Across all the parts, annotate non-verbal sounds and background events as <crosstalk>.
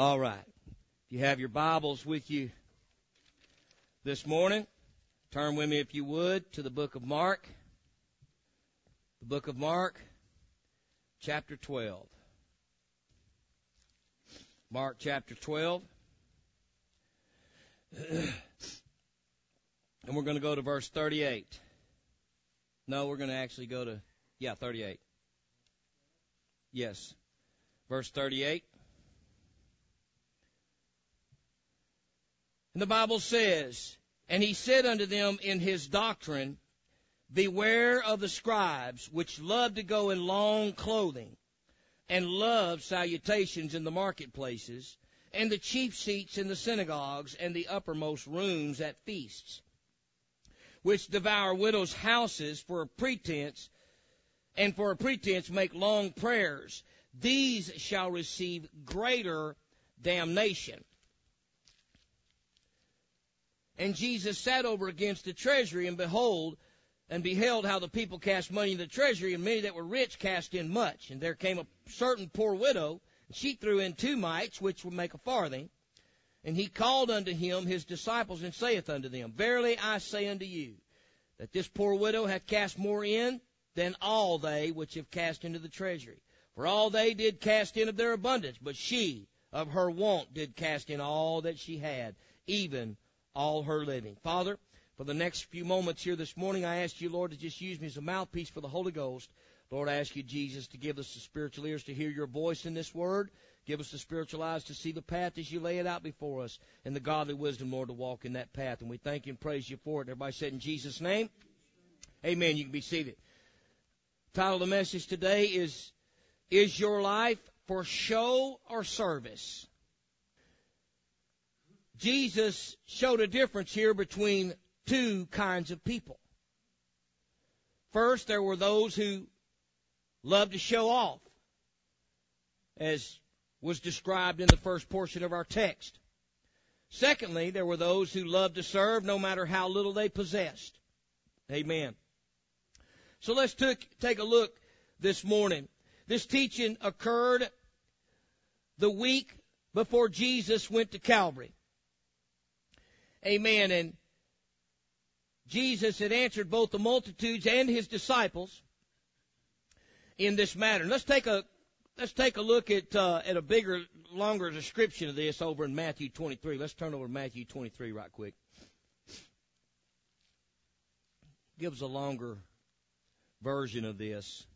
All right. If you have your Bibles with you this morning, turn with me, if you would, to the book of Mark. The book of Mark, chapter 12. Mark chapter 12. <clears throat> and we're going to go to verse 38. No, we're going to actually go to, yeah, 38. Yes. Verse 38. And the Bible says, And he said unto them in his doctrine, Beware of the scribes, which love to go in long clothing, and love salutations in the marketplaces, and the chief seats in the synagogues, and the uppermost rooms at feasts, which devour widows' houses for a pretense, and for a pretense make long prayers. These shall receive greater damnation. And Jesus sat over against the treasury, and behold, and beheld how the people cast money in the treasury, and many that were rich cast in much. And there came a certain poor widow, and she threw in two mites, which would make a farthing. And he called unto him his disciples, and saith unto them, Verily I say unto you, that this poor widow hath cast more in than all they which have cast into the treasury. For all they did cast in of their abundance, but she of her want did cast in all that she had, even all her living. Father, for the next few moments here this morning, I ask you, Lord, to just use me as a mouthpiece for the Holy Ghost. Lord, I ask you, Jesus, to give us the spiritual ears to hear your voice in this word. Give us the spiritual eyes to see the path as you lay it out before us, and the godly wisdom, Lord, to walk in that path. And we thank you and praise you for it. Everybody said in Jesus' name, Amen. You can be seated. Title of the message today is Is Your Life for Show or Service? Jesus showed a difference here between two kinds of people. First, there were those who loved to show off, as was described in the first portion of our text. Secondly, there were those who loved to serve no matter how little they possessed. Amen. So let's take a look this morning. This teaching occurred the week before Jesus went to Calvary. Amen. And Jesus had answered both the multitudes and his disciples in this matter. Let's take a let's take a look at uh, at a bigger, longer description of this over in Matthew 23. Let's turn over to Matthew 23 right quick. Gives a longer version of this.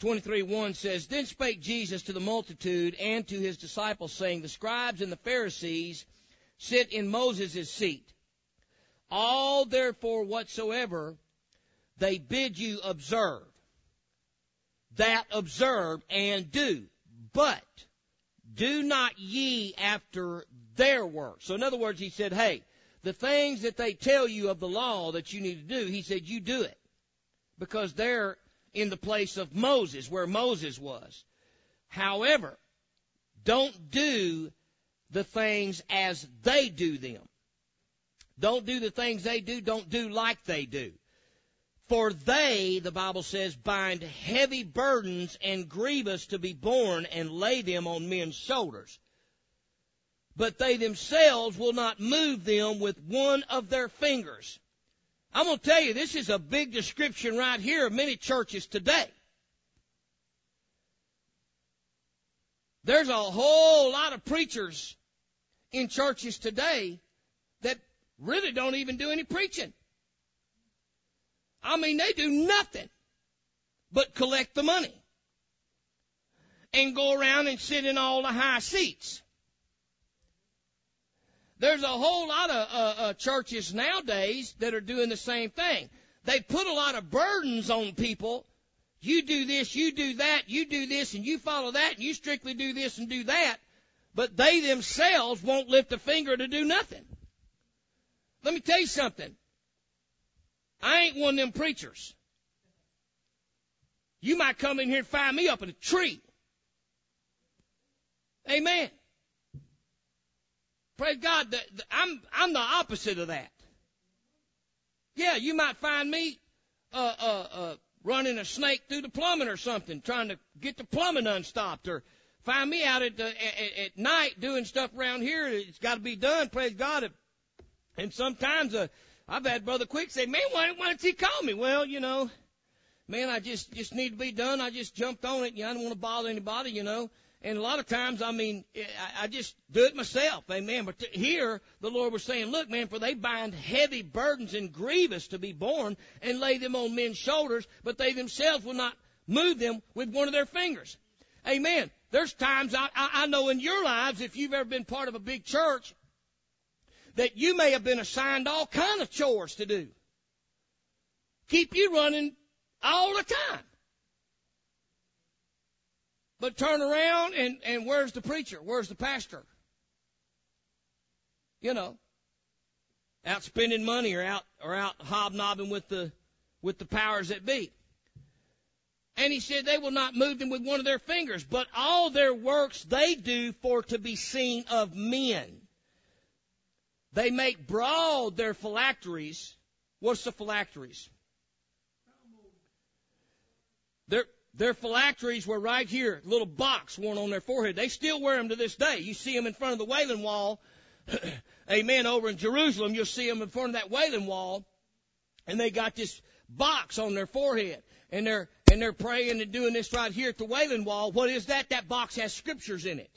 23 1 says, Then spake Jesus to the multitude and to his disciples, saying, The scribes and the Pharisees sit in Moses' seat. All therefore whatsoever they bid you observe, that observe and do. But do not ye after their work. So in other words, he said, hey, the things that they tell you of the law that you need to do, he said, you do it. Because they're in the place of Moses, where Moses was. However, don't do the things as they do them. Don't do the things they do. Don't do like they do. For they, the Bible says, bind heavy burdens and grievous to be borne and lay them on men's shoulders. But they themselves will not move them with one of their fingers. I'm going to tell you, this is a big description right here of many churches today. There's a whole lot of preachers in churches today that really don't even do any preaching. I mean, they do nothing but collect the money and go around and sit in all the high seats. There's a whole lot of uh, uh, churches nowadays that are doing the same thing. They put a lot of burdens on people. You do this, you do that, you do this, and you follow that, and you strictly do this and do that. But they themselves won't lift a finger to do nothing. Let me tell you something. I ain't one of them preachers. You might come in here and find me up in a tree. Amen. Praise God. I'm, I'm the opposite of that. Yeah, you might find me, uh, uh, uh, running a snake through the plumbing or something, trying to get the plumbing unstopped or find me out at, the, at, at night doing stuff around here. It's got to be done. Praise God. And sometimes uh, I've had Brother Quick say, "Man, why, why didn't he call me?" Well, you know, man, I just just need to be done. I just jumped on it. You know, I don't want to bother anybody. You know. And a lot of times, I mean, eh, I, I just do it myself. Amen. But here, the Lord was saying, look, man, for they bind heavy burdens and grievous to be borne and lay them on men's shoulders, but they themselves will not move them with one of their fingers. Amen. There's times I, I, I know in your lives, if you've ever been part of a big church, that you may have been assigned all kind of chores to do. Keep you running all the time. But turn around and, and where's the preacher? Where's the pastor? You know, out spending money or out or out hobnobbing with the with the powers that be. And he said they will not move them with one of their fingers, but all their works they do for to be seen of men. They make broad their phylacteries. What's the phylacteries? Their, their phylacteries were right here, little box worn on their forehead. They still wear them to this day. You see them in front of the Wailing Wall. <clears throat> Amen. Over in Jerusalem, you'll see them in front of that Wailing Wall. And they got this box on their forehead. And they're, and they're praying and doing this right here at the Wailing Wall. What is that? That box has scriptures in it.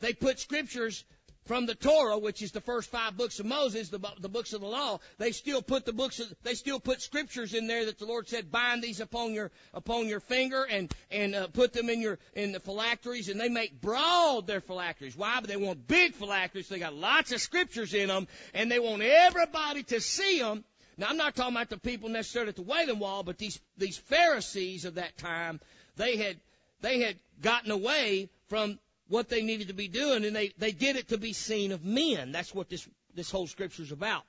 They put scriptures from the Torah, which is the first five books of Moses, the, the books of the law, they still put the books, of, they still put scriptures in there that the Lord said, bind these upon your upon your finger and and uh, put them in your in the phylacteries, and they make broad their phylacteries. Why? But they want big phylacteries. they got lots of scriptures in them, and they want everybody to see them. Now, I'm not talking about the people necessarily at the Wailing Wall, but these these Pharisees of that time, they had they had gotten away from what they needed to be doing, and they, they did it to be seen of men. That's what this, this whole scripture is about.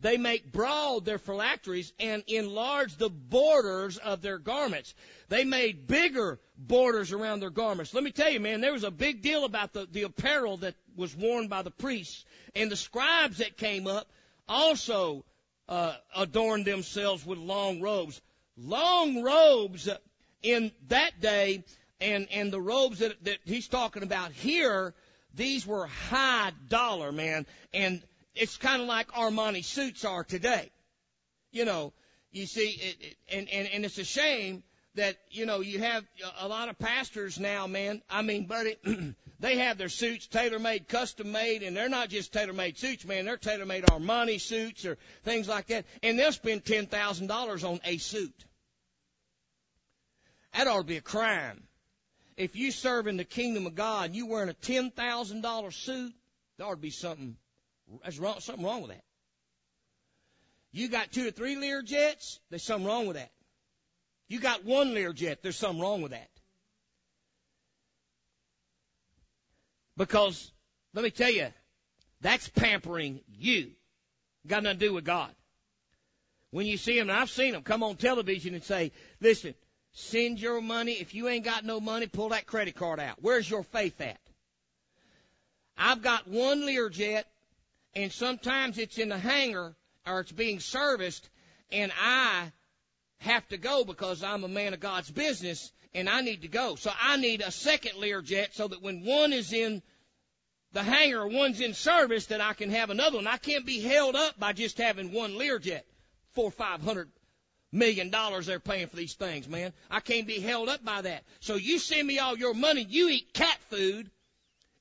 They make broad their phylacteries and enlarge the borders of their garments. They made bigger borders around their garments. Let me tell you, man, there was a big deal about the, the apparel that was worn by the priests. And the scribes that came up also uh, adorned themselves with long robes. Long robes in that day and and the robes that that he's talking about here, these were high dollar, man, and it's kind of like Armani suits are today. You know, you see, it, it, and and and it's a shame that you know you have a lot of pastors now, man. I mean, buddy, <clears throat> they have their suits tailor made, custom made, and they're not just tailor made suits, man. They're tailor made Armani suits or things like that, and they'll spend ten thousand dollars on a suit. That ought to be a crime if you serve in the kingdom of God and you wearing a ten thousand dollar suit, there ought to be something there's wrong something wrong with that. You got two or three Learjets, there's something wrong with that. You got one Learjet, there's something wrong with that. Because let me tell you, that's pampering you. Got nothing to do with God. When you see them, and I've seen them come on television and say, listen, Send your money. If you ain't got no money, pull that credit card out. Where's your faith at? I've got one Learjet, and sometimes it's in the hangar or it's being serviced, and I have to go because I'm a man of God's business and I need to go. So I need a second Learjet so that when one is in the hangar one's in service that I can have another one. I can't be held up by just having one Learjet, four, five hundred million dollars they're paying for these things, man. I can't be held up by that. So you send me all your money, you eat cat food,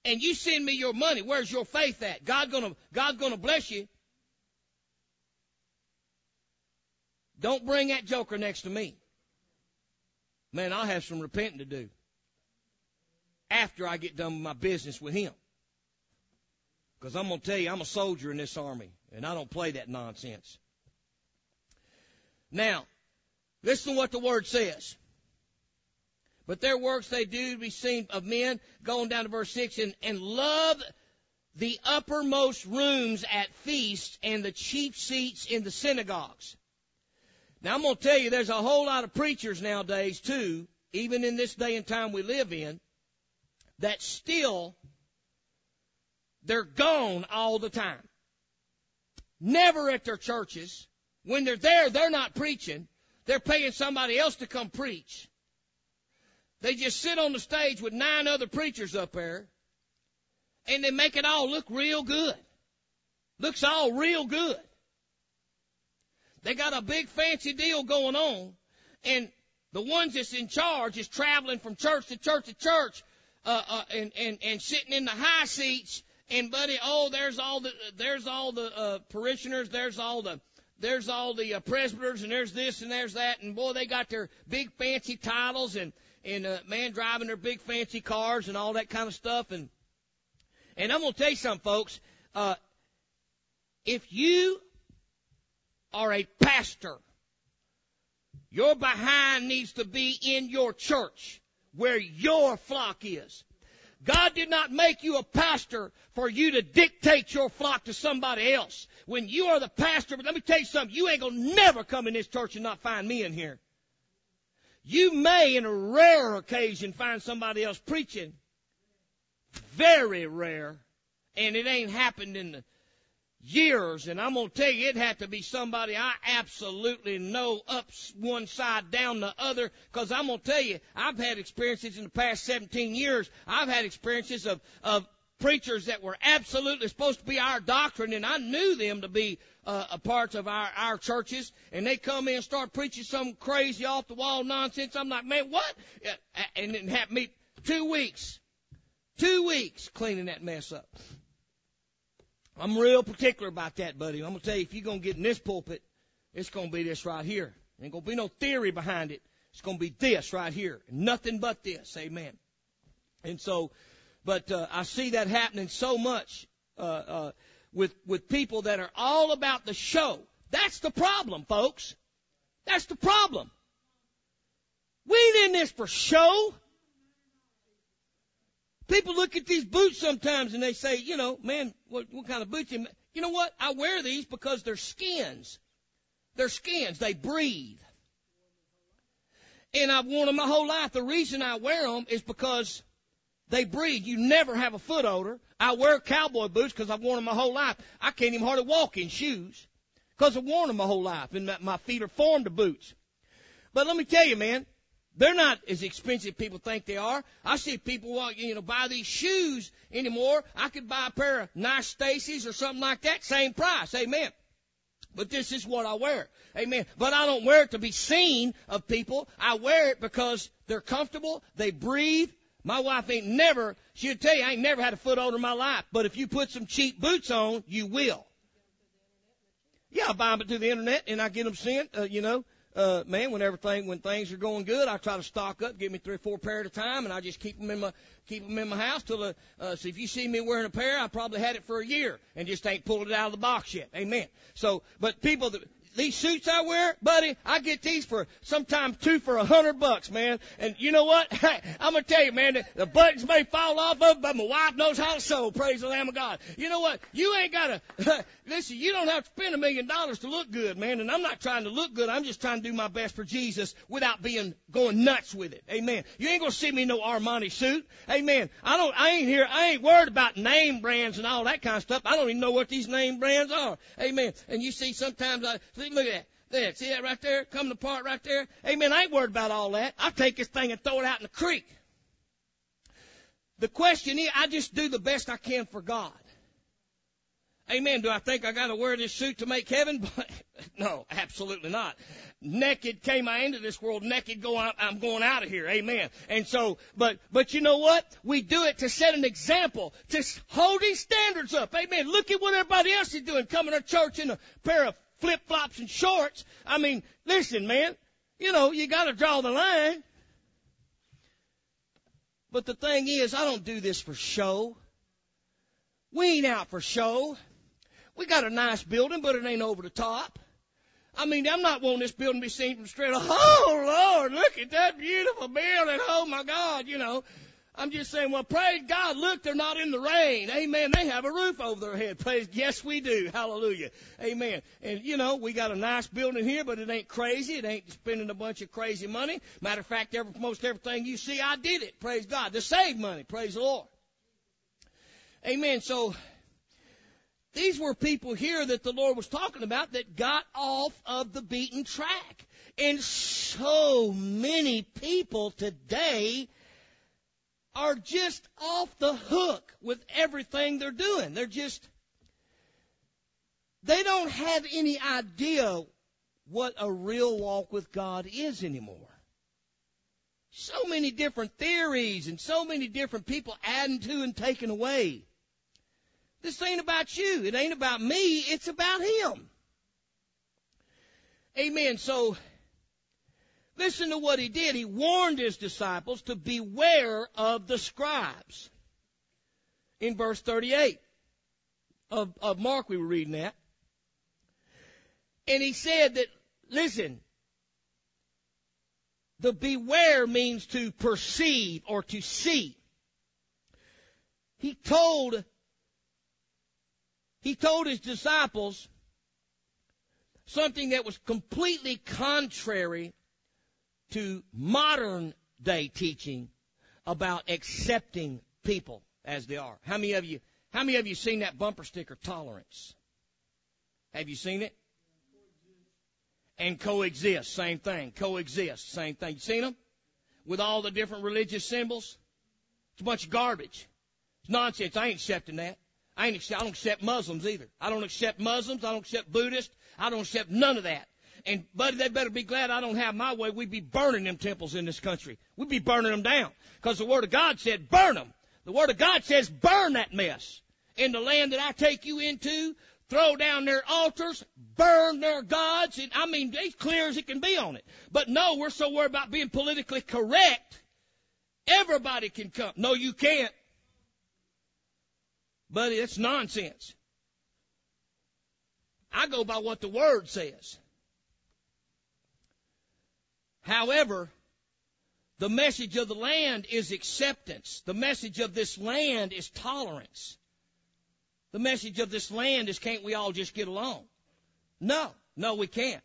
and you send me your money. Where's your faith at? God gonna God's gonna bless you. Don't bring that joker next to me. Man, I'll have some repenting to do. After I get done with my business with him. Because I'm going to tell you, I'm a soldier in this army, and I don't play that nonsense. Now, listen to what the word says. But their works they do be seen of men, going down to verse 6, and, and love the uppermost rooms at feasts and the chief seats in the synagogues. Now I'm going to tell you, there's a whole lot of preachers nowadays too, even in this day and time we live in, that still, they're gone all the time. Never at their churches. When they're there, they're not preaching. They're paying somebody else to come preach. They just sit on the stage with nine other preachers up there, and they make it all look real good. Looks all real good. They got a big fancy deal going on, and the ones that's in charge is traveling from church to church to church, uh, uh, and and and sitting in the high seats. And buddy, oh, there's all the there's all the uh, parishioners, there's all the there's all the uh, presbyters, and there's this and there's that, and boy, they got their big fancy titles, and and uh, man driving their big fancy cars and all that kind of stuff, and and I'm gonna tell you something, folks. Uh, if you are a pastor, your behind needs to be in your church where your flock is. God did not make you a pastor for you to dictate your flock to somebody else. When you are the pastor, but let me tell you something, you ain't gonna never come in this church and not find me in here. You may, in a rare occasion, find somebody else preaching. Very rare. And it ain't happened in the years, and I'm going to tell you, it had to be somebody I absolutely know up one side, down the other, because I'm going to tell you, I've had experiences in the past 17 years. I've had experiences of, of preachers that were absolutely supposed to be our doctrine, and I knew them to be uh, a part of our, our churches, and they come in and start preaching some crazy off the wall nonsense. I'm like, man, what? And it happened me two weeks, two weeks cleaning that mess up. I'm real particular about that, buddy. I'm gonna tell you, if you're gonna get in this pulpit, it's gonna be this right here. Ain't gonna be no theory behind it. It's gonna be this right here, nothing but this. Amen. And so, but uh, I see that happening so much uh, uh, with with people that are all about the show. That's the problem, folks. That's the problem. We ain't in this for show. People look at these boots sometimes and they say, you know, man, what, what kind of boots? You, you know what? I wear these because they're skins. They're skins. They breathe. And I've worn them my whole life. The reason I wear them is because they breathe. You never have a foot odor. I wear cowboy boots because I've worn them my whole life. I can't even hardly walk in shoes because I've worn them my whole life, and my feet are formed to boots. But let me tell you, man, they're not as expensive people think they are. I see people walk, you know, buy these shoes anymore. I could buy a pair of nice Stacy's or something like that, same price. Amen. But this is what I wear. Amen. But I don't wear it to be seen of people. I wear it because they're comfortable, they breathe. My wife ain't never, she'll tell you, I ain't never had a foot older in my life. But if you put some cheap boots on, you will. Yeah, I buy them through the internet and I get them sent, uh, you know uh, man, when everything, when things are going good, I try to stock up, give me three or four pair at a time, and I just keep them in my, keep them in my house till the, uh, so if you see me wearing a pair, I probably had it for a year and just ain't pulled it out of the box yet. Amen. So, but people that, these suits I wear, buddy, I get these for sometimes two for a hundred bucks, man. And you know what? <laughs> I'm gonna tell you, man, the, the buttons may fall off of, but my wife knows how to sew. Praise the Lamb of God. You know what? You ain't gotta <laughs> listen. You don't have to spend a million dollars to look good, man. And I'm not trying to look good. I'm just trying to do my best for Jesus without being going nuts with it. Amen. You ain't gonna see me in no Armani suit. Amen. I don't. I ain't here. I ain't worried about name brands and all that kind of stuff. I don't even know what these name brands are. Amen. And you see, sometimes I look at that. There, see that right there? Coming apart right there? Amen. I ain't worried about all that. I take this thing and throw it out in the creek. The question is, I just do the best I can for God. Amen. Do I think I got to wear this suit to make heaven? <laughs> no, absolutely not. Naked came I into this world. Naked go I'm going out of here. Amen. And so, but but you know what? We do it to set an example, to hold these standards up. Amen. Look at what everybody else is doing, coming to church in a pair of flip flops and shorts. I mean, listen, man, you know, you got to draw the line. But the thing is, I don't do this for show. We ain't out for show. We got a nice building, but it ain't over the top. I mean, I'm not wanting this building to be seen from straight. <laughs> Oh Lord, look at that beautiful building. Oh my God, you know. I'm just saying, well, praise God. Look, they're not in the rain. Amen. They have a roof over their head. Praise. Yes, we do. Hallelujah. Amen. And you know, we got a nice building here, but it ain't crazy. It ain't spending a bunch of crazy money. Matter of fact, every, most everything you see, I did it. Praise God. To save money. Praise the Lord. Amen. So, these were people here that the Lord was talking about that got off of the beaten track. And so many people today are just off the hook with everything they're doing. They're just, they don't have any idea what a real walk with God is anymore. So many different theories and so many different people adding to and taking away. This ain't about you. It ain't about me. It's about Him. Amen. So, listen to what He did. He warned His disciples to beware of the scribes. In verse 38 of, of Mark, we were reading that. And He said that, listen, the beware means to perceive or to see. He told he told his disciples something that was completely contrary to modern day teaching about accepting people as they are. How many of you how many of you seen that bumper sticker tolerance? Have you seen it? And coexist, same thing. Coexist, same thing. You seen them? With all the different religious symbols? It's a bunch of garbage. It's nonsense. I ain't accepting that. I ain't I don't accept Muslims either. I don't accept Muslims. I don't accept Buddhists. I don't accept none of that. And buddy, they better be glad I don't have my way. We'd be burning them temples in this country. We'd be burning them down because the Word of God said burn them. The Word of God says burn that mess. In the land that I take you into, throw down their altars, burn their gods, and I mean, as clear as it can be on it. But no, we're so worried about being politically correct. Everybody can come. No, you can't. Buddy, that's nonsense. I go by what the Word says. However, the message of the land is acceptance. The message of this land is tolerance. The message of this land is can't we all just get along? No, no, we can't.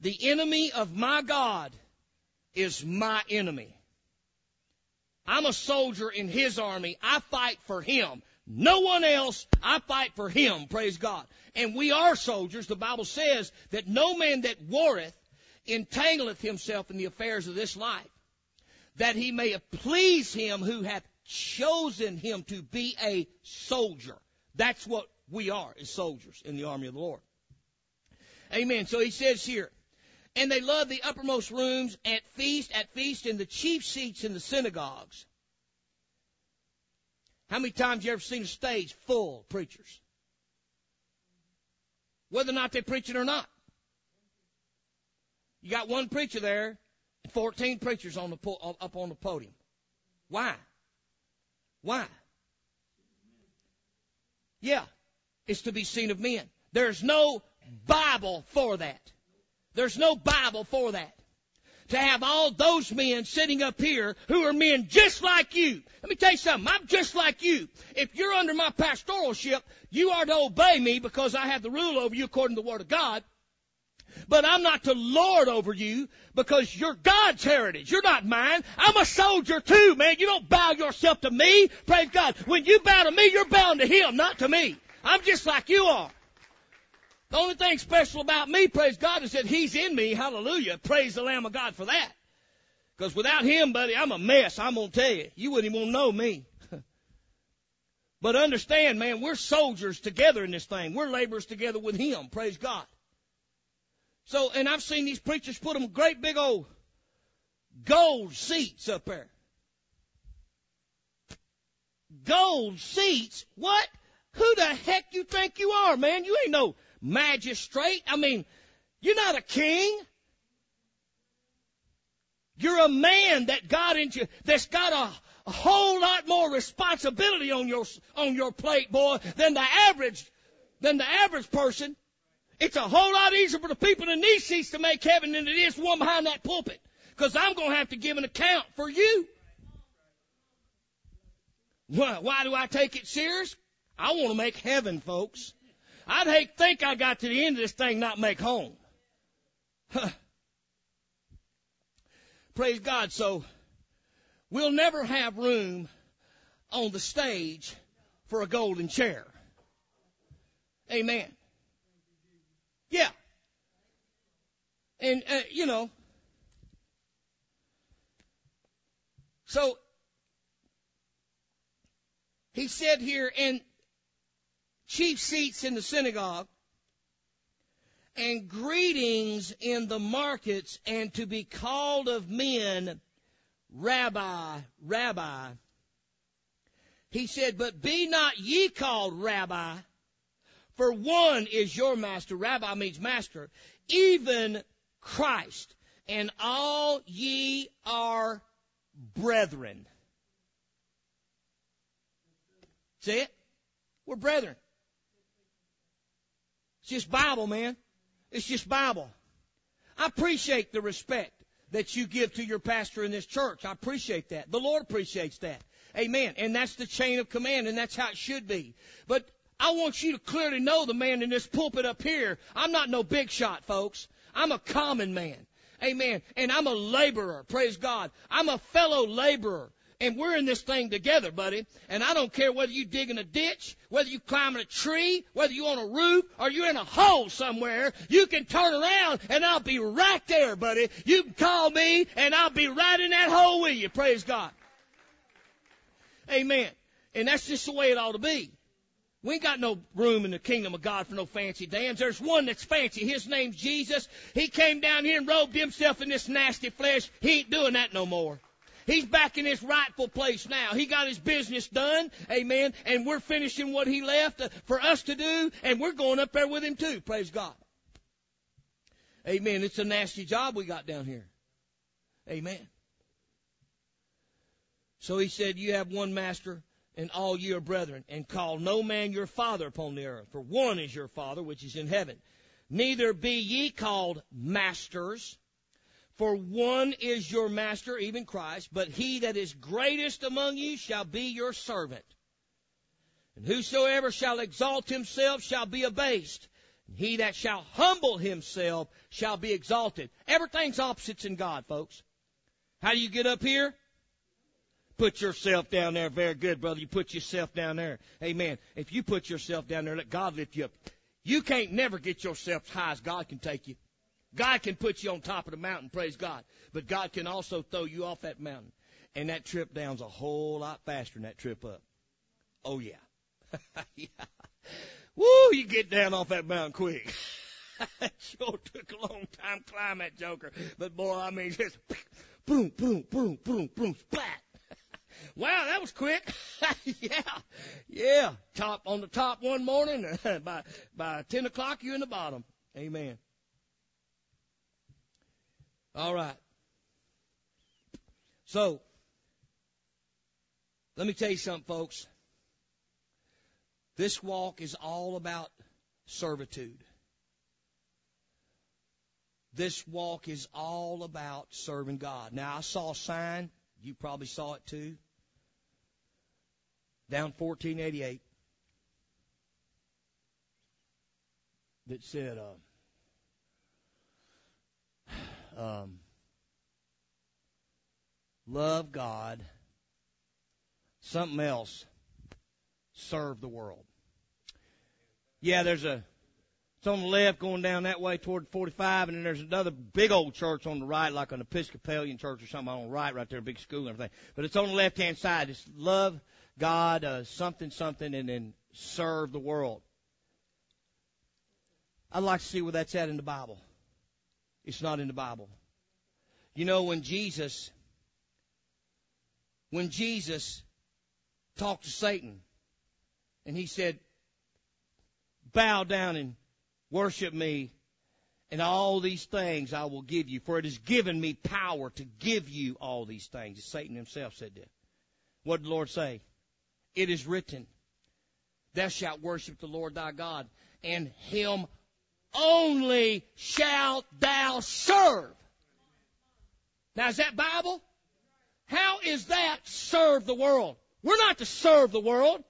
The enemy of my God is my enemy. I'm a soldier in his army. I fight for him. No one else. I fight for him. Praise God. And we are soldiers. The Bible says that no man that warreth entangleth himself in the affairs of this life, that he may please him who hath chosen him to be a soldier. That's what we are as soldiers in the army of the Lord. Amen. So he says here, and they love the uppermost rooms at feast, at feast, and the chief seats in the synagogues. How many times you ever seen a stage full of preachers? Whether or not they're preaching or not. You got one preacher there, and 14 preachers on the up on the podium. Why? Why? Yeah, it's to be seen of men. There's no Bible for that. There's no Bible for that. To have all those men sitting up here who are men just like you. Let me tell you something. I'm just like you. If you're under my pastoralship, you are to obey me because I have the rule over you according to the Word of God. But I'm not to lord over you because you're God's heritage. You're not mine. I'm a soldier too, man. You don't bow yourself to me. Praise God. When you bow to me, you're bound to Him, not to me. I'm just like you are. The only thing special about me, praise God, is that He's in me. Hallelujah. Praise the Lamb of God for that. Because without Him, buddy, I'm a mess. I'm going to tell you. You wouldn't even know me. <laughs> but understand, man, we're soldiers together in this thing. We're laborers together with Him. Praise God. So, and I've seen these preachers put them great big old gold seats up there. Gold seats? What? Who the heck you think you are, man? You ain't no magistrate. I mean, you're not a king. You're a man that got into, that's got a, a whole lot more responsibility on your, on your plate, boy, than the average, than the average person. It's a whole lot easier for the people in these seats to make heaven than it is one behind that pulpit. Cause I'm gonna have to give an account for you. Why, why do I take it serious? I want to make heaven, folks. I'd hate think I got to the end of this thing not make home. Praise God. So we'll never have room on the stage for a golden chair. Amen. Yeah. And, uh, you know, so he said here, and chief seats in the synagogue, and greetings in the markets, and to be called of men, Rabbi, Rabbi. He said, But be not ye called Rabbi, for one is your master. Rabbi means master, even Christ, and all ye are brethren. See it? We're brethren. It's just Bible, man. It's just Bible. I appreciate the respect that you give to your pastor in this church. I appreciate that. The Lord appreciates that. Amen. And that's the chain of command, and that's how it should be. But I want you to clearly know the man in this pulpit up here. I'm not no big shot, folks. I'm a common man. Amen. And I'm a laborer. Praise God. I'm a fellow laborer. And we're in this thing together, buddy. And I don't care whether you digging a ditch, whether you climbing a tree, whether you're on a roof, or you're in a hole somewhere. You can turn around and I'll be right there, buddy. You can call me and I'll be right in that hole with you. Praise God. Amen. And that's just the way it ought to be. We ain't got no room in the kingdom of God for no fancy dance. There's one that's fancy. His name's Jesus. He came down here and robed himself in this nasty flesh. He ain't doing that no more. He's back in his rightful place now. He got his business done. Amen. And we're finishing what he left uh, for us to do. And we're going up there with him too. Praise God. Amen. It's a nasty job we got down here. Amen. So he said, You have one master, and all ye are brethren, and call no man your father upon the earth, for one is your father which is in heaven. Neither be ye called masters, for one is your master, even Christ, but he that is greatest among you shall be your servant. And whosoever shall exalt himself shall be abased. And he that shall humble himself shall be exalted. Everything's opposites in God, folks. How do you get up here? Put yourself down there. Very good, brother. You put yourself down there. Amen. If you put yourself down there, let God lift you up. You can't never get yourself as high as God can take you. God can put you on top of the mountain, praise God. But God can also throw you off that mountain. And that trip down's a whole lot faster than that trip up. Oh yeah. <laughs> yeah. Woo, you get down off that mountain quick. <laughs> sure took a long time to climb that joker. But boy, I mean just <laughs> boom, boom, boom, boom, boom, splat. Wow, that was quick. yeah, yeah. Top on the top one morning. by by ten o'clock, you're in the bottom. Amen. All right. So, let me tell you something, folks. This walk is all about servitude. This walk is all about serving God. Now, I saw a sign. You probably saw it too down 1488 that said, uh, um, love God, something else, serve the world. Yeah, there's a, it's on the left going down that way toward 45, and then there's another big old church on the right, like an Episcopalian church or something on the right, right there, a big school and everything. But it's on the left hand side. It's love God, uh, something, something, and then serve the world. I'd like to see where that's at in the Bible. It's not in the Bible. You know, when Jesus, when Jesus talked to Satan and he said, bow down and worship me and all these things I will give you, for it has given me power to give you all these things. Satan himself said that. What did the Lord say? it is written, Thou shalt worship the Lord thy God, and him only shalt thou serve. Now, is that Bible? How is that serve the world? We're not to serve the world.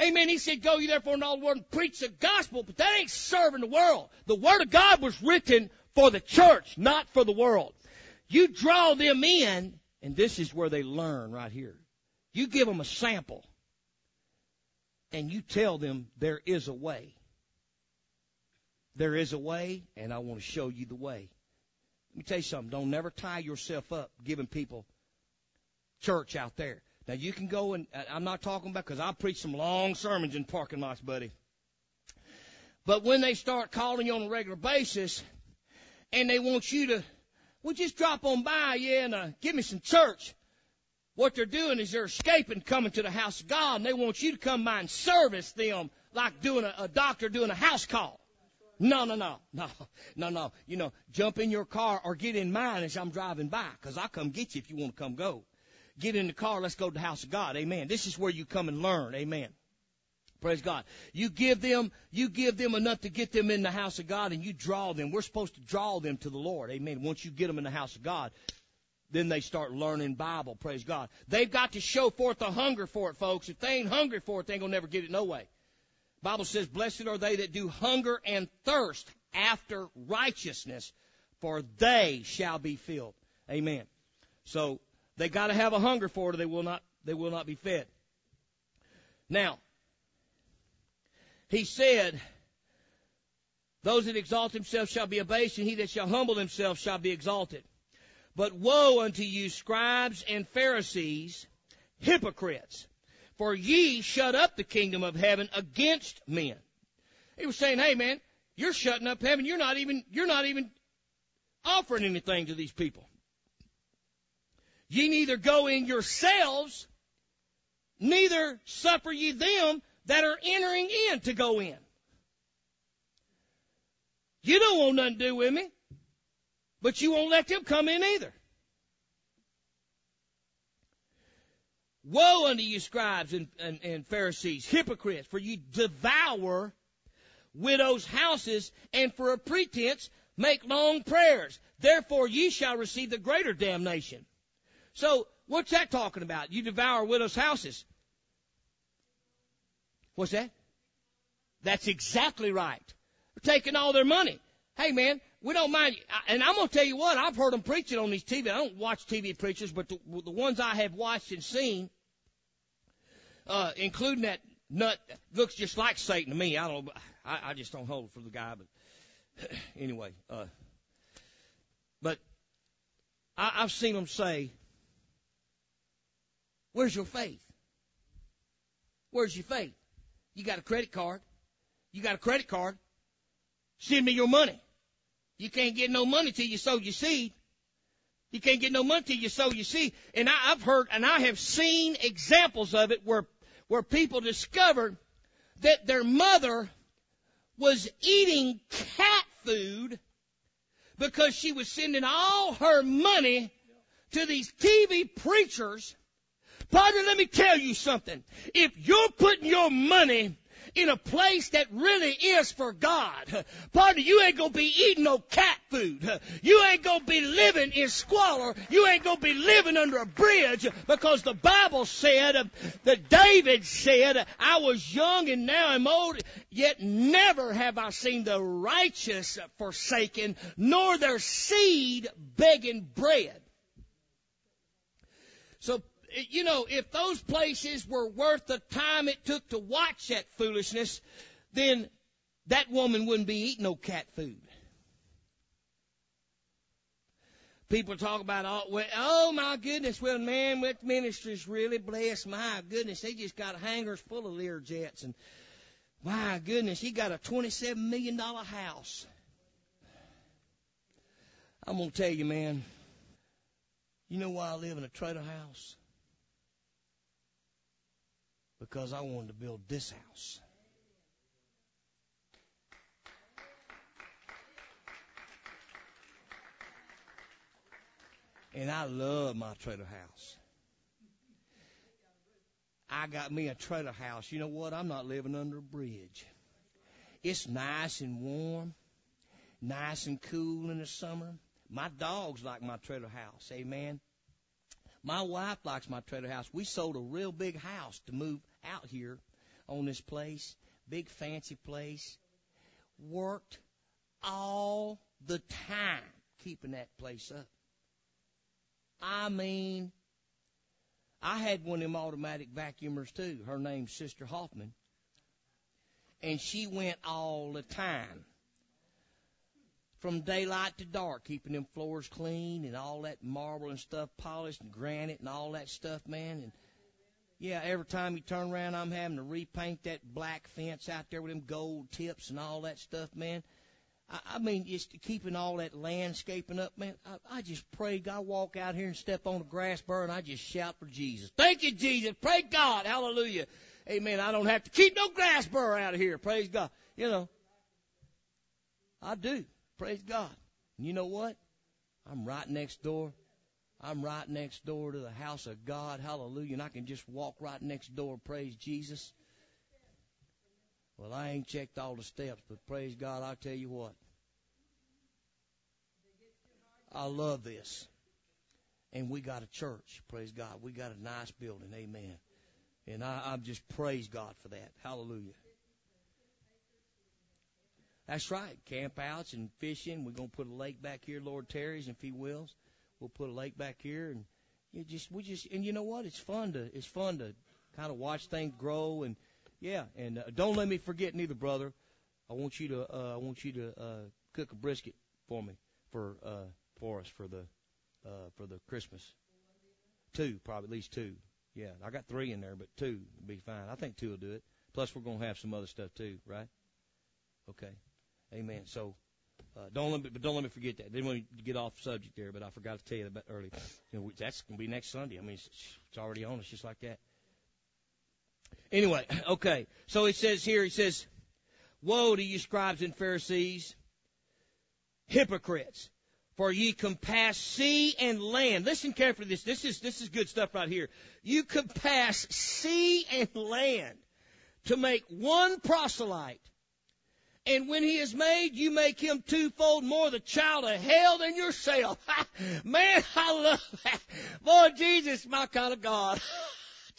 Amen. He said, Go you therefore in all the world and preach the gospel, but that ain't serving the world. The Word of God was written for the church, not for the world. You draw them in, and this is where they learn right here. You give them a sample and you tell them there is a way. There is a way, and I want to show you the way. Let me tell you something. Don't never tie yourself up giving people church out there. Now you can go and I'm not talking about because I preach some long sermons in parking lots, buddy. But when they start calling you on a regular basis, and they want you to, well, just drop on by, yeah, and uh, give me some church. What they're doing is they're escaping coming to the house of God, and they want you to come by and service them like doing a, a doctor doing a house call. No, no, no, no, no, no. You know, jump in your car or get in mine as I'm driving by, because I'll come get you if you want to come go. Get in the car, let's go to the house of God. Amen. This is where you come and learn. Amen. Praise God. You give them, you give them enough to get them in the house of God and you draw them. We're supposed to draw them to the Lord. Amen. Once you get them in the house of God, then they start learning Bible. Praise God. They've got to show forth a hunger for it, folks. If they ain't hungry for it, they ain't gonna never get it no way. Bible says, blessed are they that do hunger and thirst after righteousness, for they shall be filled. Amen. So they got to have a hunger for it, or they will not. They will not be fed. Now, he said, "Those that exalt themselves shall be abased, and he that shall humble himself shall be exalted." But woe unto you, scribes and Pharisees, hypocrites! For ye shut up the kingdom of heaven against men. He was saying, hey man, you're shutting up heaven. You're not even, you're not even offering anything to these people. Ye neither go in yourselves, neither suffer ye them that are entering in to go in. You don't want nothing to do with me, but you won't let them come in either. Woe unto you, scribes and, and, and Pharisees, hypocrites, for you devour widows' houses, and for a pretense make long prayers. Therefore ye shall receive the greater damnation. So, what's that talking about? You devour widows' houses. What's that? That's exactly right. We're taking all their money. Hey man, we don't mind. And I'm going to tell you what, I've heard them preaching on these TV. I don't watch TV preachers, but the, the ones I have watched and seen, uh, including that nut, looks just like Satan to me. I don't, I, I just don't hold for the guy, but <clears throat> anyway, uh, but I, I've seen them say, where's your faith? Where's your faith? You got a credit card. You got a credit card. Send me your money. You can't get no money till you sow your seed. You can't get no money till you sow your seed. And I, I've heard and I have seen examples of it where, where people discovered that their mother was eating cat food because she was sending all her money to these TV preachers. Partner, let me tell you something. If you're putting your money in a place that really is for God. Partner, you ain't gonna be eating no cat food. You ain't gonna be living in squalor. You ain't gonna be living under a bridge because the Bible said that David said, I was young and now I'm old, yet never have I seen the righteous forsaken, nor their seed begging bread. You know, if those places were worth the time it took to watch that foolishness, then that woman wouldn't be eating no cat food. People talk about, oh, well, oh my goodness, well, man, that ministry's really blessed. My goodness, they just got hangars full of Learjets, and my goodness, he got a $27 million house. I'm going to tell you, man, you know why I live in a trailer house? Because I wanted to build this house. And I love my trailer house. I got me a trailer house. You know what? I'm not living under a bridge. It's nice and warm, nice and cool in the summer. My dogs like my trailer house. Amen. My wife likes my trailer house. We sold a real big house to move out here on this place, big fancy place. Worked all the time keeping that place up. I mean, I had one of them automatic vacuumers too. Her name's Sister Hoffman. And she went all the time from daylight to dark, keeping them floors clean and all that marble and stuff polished and granite and all that stuff, man. And yeah, every time you turn around, I'm having to repaint that black fence out there with them gold tips and all that stuff, man. I, I mean, just keeping all that landscaping up, man. I, I just pray God walk out here and step on the grass burr and I just shout for Jesus. Thank you, Jesus. Pray God. Hallelujah. Amen. I don't have to keep no grass burr out of here. Praise God. You know, I do. Praise God. And you know what? I'm right next door. I'm right next door to the house of God. Hallelujah. And I can just walk right next door. Praise Jesus. Well, I ain't checked all the steps, but praise God, I'll tell you what. I love this. And we got a church. Praise God. We got a nice building. Amen. And I, I just praise God for that. Hallelujah. That's right. Campouts and fishing. We're gonna put a lake back here, Lord tarries, if He wills. We'll put a lake back here, and you just we just and you know what? It's fun to it's fun to kind of watch things grow and yeah. And uh, don't let me forget neither, brother. I want you to uh, I want you to uh, cook a brisket for me for uh, for us for the uh, for the Christmas. Two, probably at least two. Yeah, I got three in there, but two would be fine. I think two will do it. Plus, we're gonna have some other stuff too, right? Okay. Amen. So uh, don't let me, but don't let me forget that. Didn't want to get off subject there, but I forgot to tell you about early. You know, that's gonna be next Sunday. I mean, it's, it's already on us, just like that. Anyway, <laughs> okay. So he says here, he says, "Woe to you, scribes and Pharisees, hypocrites! For ye compass sea and land. Listen carefully. This this is this is good stuff right here. You compass sea and land to make one proselyte." And when he is made, you make him twofold more the child of hell than yourself. <laughs> man, I love that. Boy, Jesus, my kind of God. <laughs>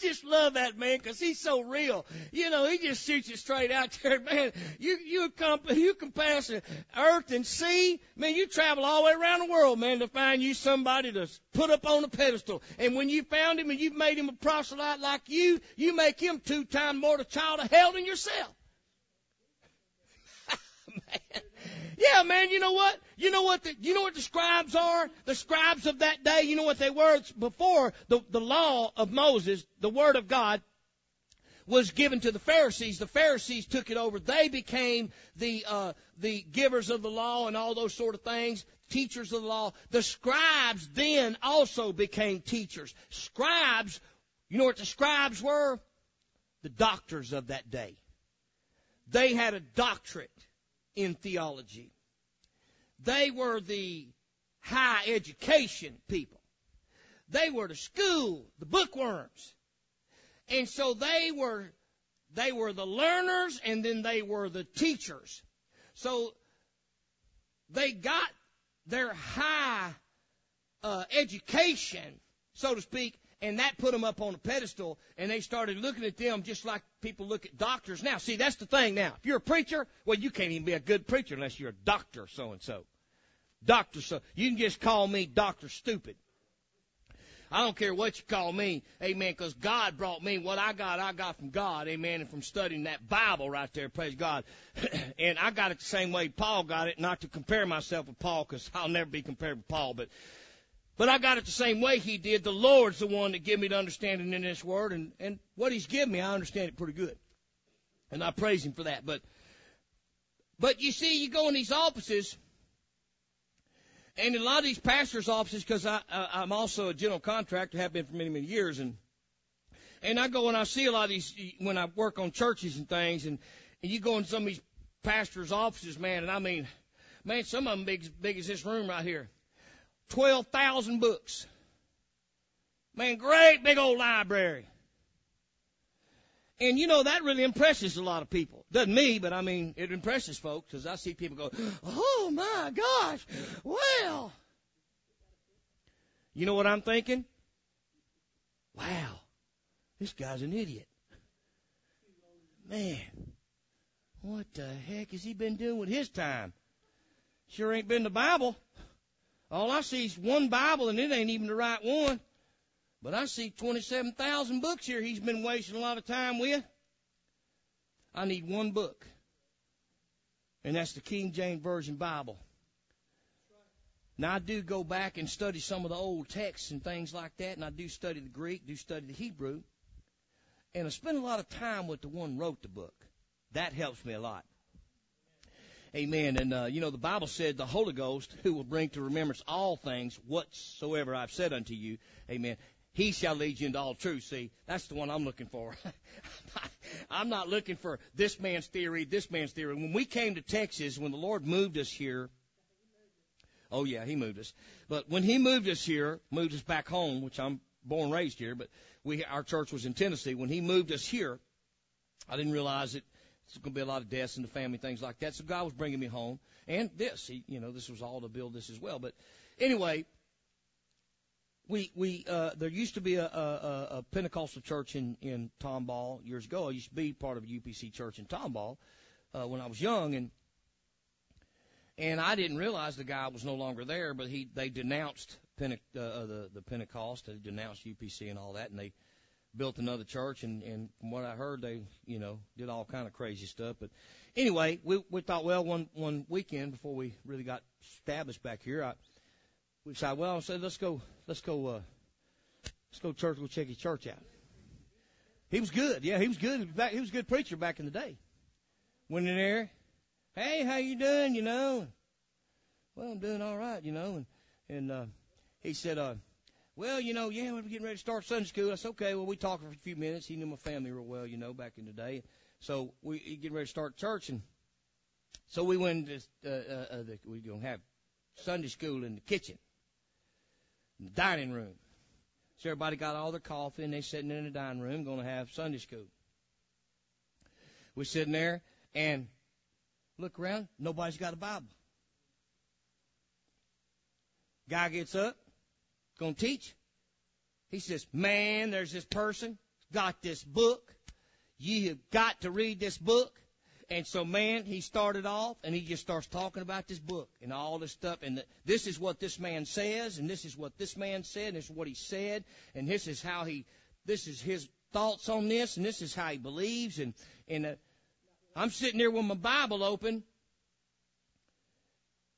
just love that man because he's so real. You know, he just shoots you straight out there, <laughs> man. You you come you can pass the earth and sea, man. You travel all the way around the world, man, to find you somebody to put up on a pedestal. And when you found him and you've made him a proselyte like you, you make him two times more the child of hell than yourself. man. Yeah, man, you know what? You know what the, you know what the scribes are? The scribes of that day, you know what they were? It's before the, the law of Moses, the word of God, was given to the Pharisees. The Pharisees took it over. They became the uh, the givers of the law and all those sort of things, teachers of the law. The scribes then also became teachers. Scribes, you know what the scribes were? The doctors of that day. They had a doctorate in theology. They were the high education people. They were the school, the bookworms. And so they were, they were the learners and then they were the teachers. So they got their high uh, education, so to speak, and that put them up on a pedestal, and they started looking at them just like people look at doctors now. See, that's the thing now. If you're a preacher, well, you can't even be a good preacher unless you're a doctor so and so. Doctor so. You can just call me Doctor Stupid. I don't care what you call me, amen, because God brought me what I got, I got from God, amen, and from studying that Bible right there, praise God. <clears throat> and I got it the same way Paul got it, not to compare myself with Paul, because I'll never be compared with Paul, but but I got it the same way he did. The Lord's the one that gave me the understanding in this word, and, and what he's given me, I understand it pretty good. And I praise him for that. But but you see, you go in these offices, and in a lot of these pastors' offices, because I, I I'm also a general contractor, have been for many many years, and and I go and I see a lot of these when I work on churches and things, and and you go in some of these pastors' offices, man, and I mean, man, some of them big big as this room right here. 12,000 books. Man, great big old library. And you know, that really impresses a lot of people. Doesn't me, but I mean, it impresses folks because I see people go, oh my gosh, well. You know what I'm thinking? Wow, this guy's an idiot. Man, what the heck has he been doing with his time? Sure ain't been the Bible. All I see is one Bible, and it ain't even the right one. But I see 27,000 books here he's been wasting a lot of time with. I need one book, and that's the King James Version Bible. Now I do go back and study some of the old texts and things like that, and I do study the Greek, do study the Hebrew, and I spend a lot of time with the one who wrote the book. That helps me a lot. Amen. And uh, you know the Bible said the Holy Ghost, who will bring to remembrance all things whatsoever I've said unto you. Amen. He shall lead you into all truth. See, that's the one I'm looking for. <laughs> I'm not looking for this man's theory, this man's theory. When we came to Texas, when the Lord moved us here, oh yeah, He moved us. But when He moved us here, moved us back home, which I'm born raised here, but we our church was in Tennessee. When He moved us here, I didn't realize it. It's going to be a lot of deaths in the family, things like that. So God was bringing me home, and this, he, you know, this was all to build this as well. But anyway, we we uh, there used to be a, a, a Pentecostal church in in Tomball years ago. I used to be part of a UPC church in Tomball uh, when I was young, and and I didn't realize the guy was no longer there. But he they denounced Pente- uh, uh the the Pentecost, they denounced UPC and all that, and they built another church. And and from what I heard, they you know did all kind of crazy stuff. But anyway, we we thought well one one weekend before we really got established back here. I, we decided, well, I said, let's go, let's go, uh, let's go church, go check his church out. He was good. Yeah, he was good. He was a good preacher back in the day. Went in there. Hey, how you doing? You know. Well, I'm doing all right. You know. And and uh, he said, uh, well, you know, yeah, we're getting ready to start Sunday school. Said, okay. Well, we talked for a few minutes. He knew my family real well, you know, back in the day. So we getting ready to start church, and so we went to uh, uh, uh, the, we gonna have Sunday school in the kitchen dining room. So everybody got all their coffee and they sitting in the dining room to have Sunday school. We're sitting there and look around, nobody's got a Bible. Guy gets up, going to teach. He says, man, there's this person, got this book. You have got to read this book. And so, man, he started off and he just starts talking about this book and all this stuff. And the, this is what this man says, and this is what this man said, and this is what he said, and this is how he, this is his thoughts on this, and this is how he believes. And and uh, I'm sitting there with my Bible open,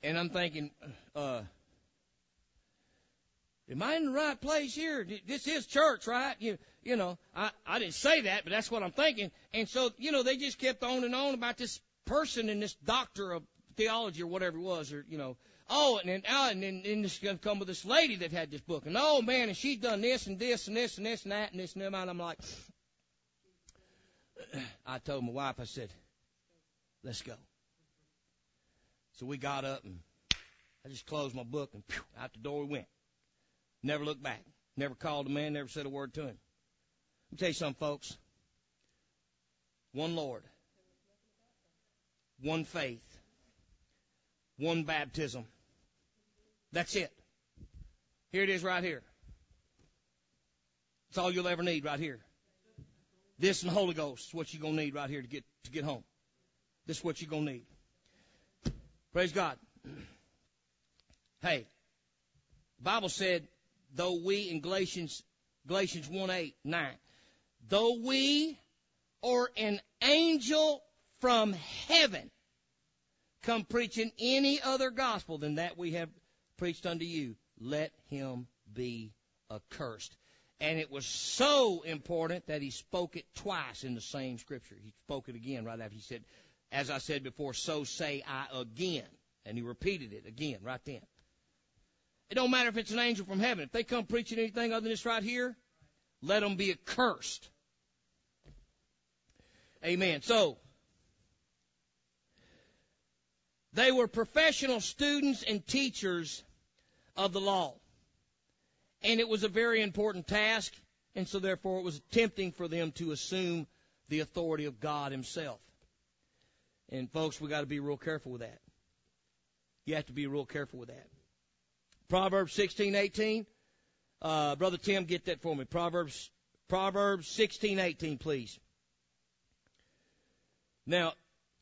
and I'm thinking, uh, Am I in the right place here? This is church, right? You, you know, I, I didn't say that, but that's what I'm thinking. And so, you know, they just kept on and on about this person and this doctor of theology or whatever it was, or, you know, oh, and then, oh, and then, then this going to come with this lady that had this book. And oh, man, and she's done this and this and this and this and that and this and that. And I'm like, <clears throat> I told my wife, I said, let's go. So we got up and I just closed my book and phew, out the door we went. Never looked back. Never called a man, never said a word to him. Let me tell you something, folks. One Lord, one faith, one baptism. That's it. Here it is right here. It's all you'll ever need right here. This and the Holy Ghost is what you're gonna need right here to get to get home. This is what you're gonna need. Praise God. <clears throat> Hey, the Bible said though we in Galatians Galatians 1 8, 9, though we or an angel from heaven come preaching any other gospel than that we have preached unto you, let him be accursed. And it was so important that he spoke it twice in the same scripture. He spoke it again right after he said, as I said before, so say I again. And he repeated it again right then. It don't matter if it's an angel from heaven. If they come preaching anything other than this right here, let them be accursed. Amen. So, they were professional students and teachers of the law. And it was a very important task, and so therefore it was tempting for them to assume the authority of God Himself. And folks, we got to be real careful with that. You have to be real careful with that. Proverbs 16:18. Uh, Brother Tim, get that for me. Proverbs Proverbs 16:18, please. Now,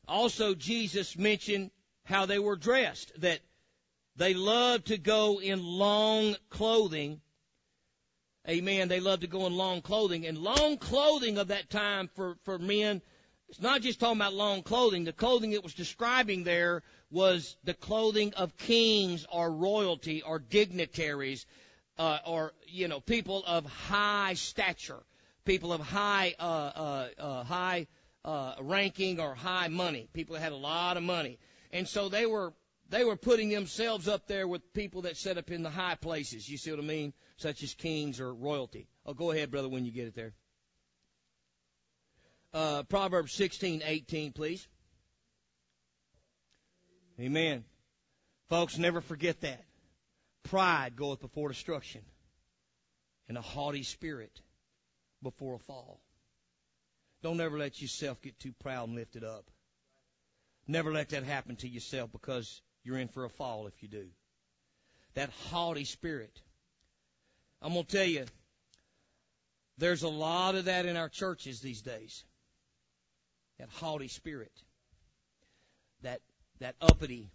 also Jesus mentioned how they were dressed, that they loved to go in long clothing. Amen. They loved to go in long clothing. And long clothing of that time for, for men, It's not just talking about long clothing. The clothing it was describing there was the clothing of kings or royalty or dignitaries uh, or you know people of high stature, people of high uh, uh, uh, high uh, ranking or high money, people that had a lot of money, and so they were they were putting themselves up there with people that set up in the high places. You see what I mean? Such as kings or royalty. Oh, go ahead, brother, when you get it there. Uh, Proverbs 16:18, please. Amen. Folks, never forget that. Pride goeth before destruction, and a haughty spirit before a fall. Don't ever let yourself get too proud and lifted up. Never let that happen to yourself because you're in for a fall if you do. That haughty spirit. I'm going to tell you, there's a lot of that in our churches these days. That haughty spirit. That, that uppity,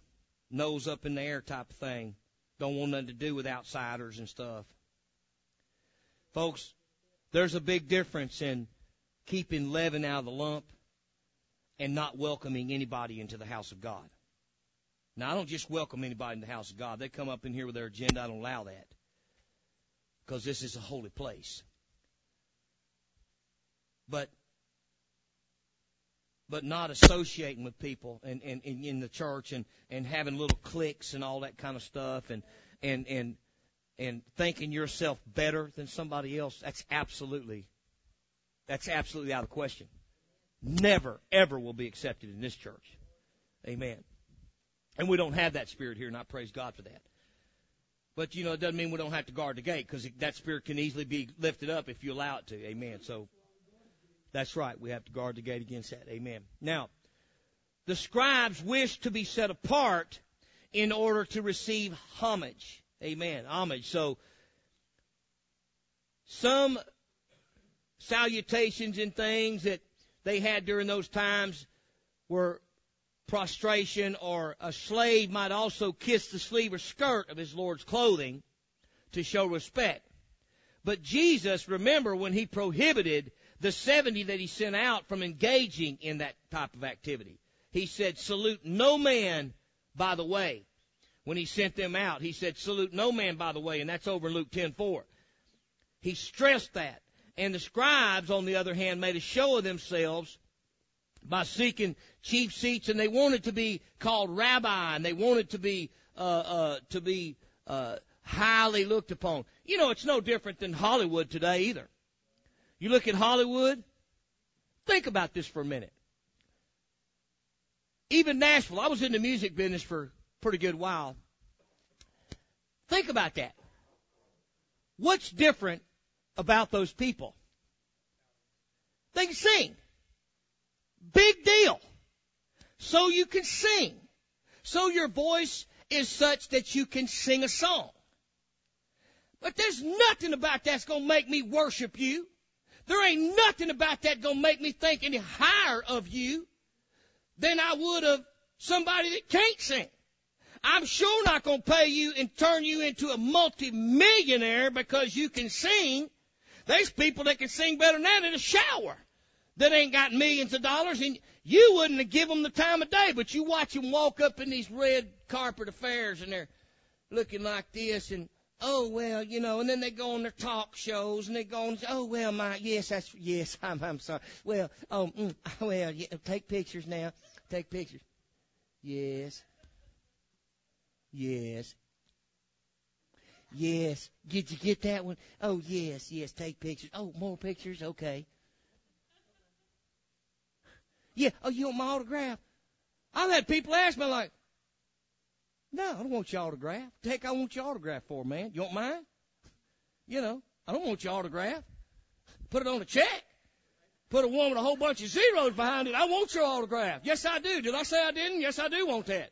nose up in the air type of thing. Don't want nothing to do with outsiders and stuff. Folks, there's a big difference in keeping leaven out of the lump and not welcoming anybody into the house of God. Now, I don't just welcome anybody in the house of God. They come up in here with their agenda. I don't allow that because this is a holy place. But but not associating with people and, and, and in the church and, and having little cliques and all that kind of stuff and, and, and, and thinking yourself better than somebody else, that's absolutely, that's absolutely out of the question. Never, ever will be accepted in this church. Amen. And we don't have that spirit here, and I praise God for that. But, you know, it doesn't mean we don't have to guard the gate, because that spirit can easily be lifted up if you allow it to. Amen. So, that's right. We have to guard the gate against that. Amen. Now, the scribes wished to be set apart in order to receive homage. Amen. Homage. So, some salutations and things that they had during those times were prostration, or a slave might also kiss the sleeve or skirt of his Lord's clothing to show respect. But Jesus, remember when he prohibited the 70 that he sent out from engaging in that type of activity. He said, salute no man by the way. When he sent them out, he said, salute no man by the way, and that's over in Luke 10:4. He stressed that. And the scribes, on the other hand, made a show of themselves by seeking chief seats, and they wanted to be called rabbi, and they wanted to be uh, uh, to be uh, highly looked upon. You know, it's no different than Hollywood today either. You look at Hollywood, think about this for a minute. Even Nashville, I was in the music business for a pretty good while. Think about that. What's different about those people? They can sing. Big deal. So you can sing. So your voice is such that you can sing a song. But there's nothing about that's going to make me worship you. There ain't nothing about that gonna make me think any higher of you than I would of somebody that can't sing. I'm sure not gonna pay you and turn you into a multimillionaire because you can sing. There's people that can sing better than that in a shower that ain't got millions of dollars and you wouldn't have give them the time of day, but you watch them walk up in these red carpet affairs and they're looking like this and oh well, you know, and then they go on their talk shows and they go on, oh well, my yes, that's yes, <laughs> I'm I'm sorry. Well, oh mm, <laughs> well, yeah, take pictures now, take pictures. Yes, yes, yes. Did you get that one? Oh yes, yes. Take pictures. Oh, more pictures. Okay. Yeah. Oh, you want my autograph? I've had people ask me like, no, I don't want your autograph. Heck, I want your autograph for, man. You want mine? You know, I don't want your autograph. Put it on a check. Put a one with a whole bunch of zeros behind it. I want your autograph. Yes, I do. Did I say I didn't? Yes, I do want that.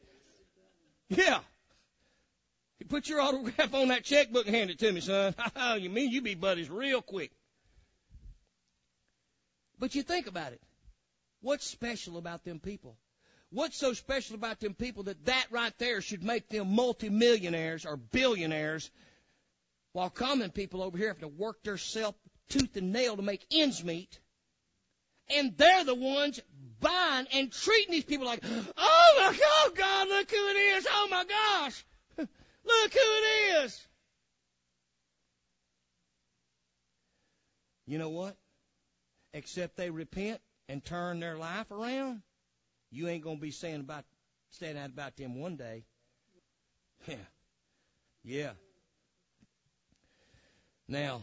Yeah. You put your autograph on that checkbook and hand it to me, son. <laughs> Oh, you mean you be buddies real quick. But you think about it. What's special about them people? What's so special about them people that that right there should make them multimillionaires or billionaires while common people over here have to work their self tooth and nail to make ends meet? And they're the ones buying and treating these people like, oh my God, God, look who it is. Oh my gosh. <laughs> Look who it is. You know what? Except they repent and turn their life around, you ain't gonna be saying about saying that about them one day. Yeah. Yeah. Now,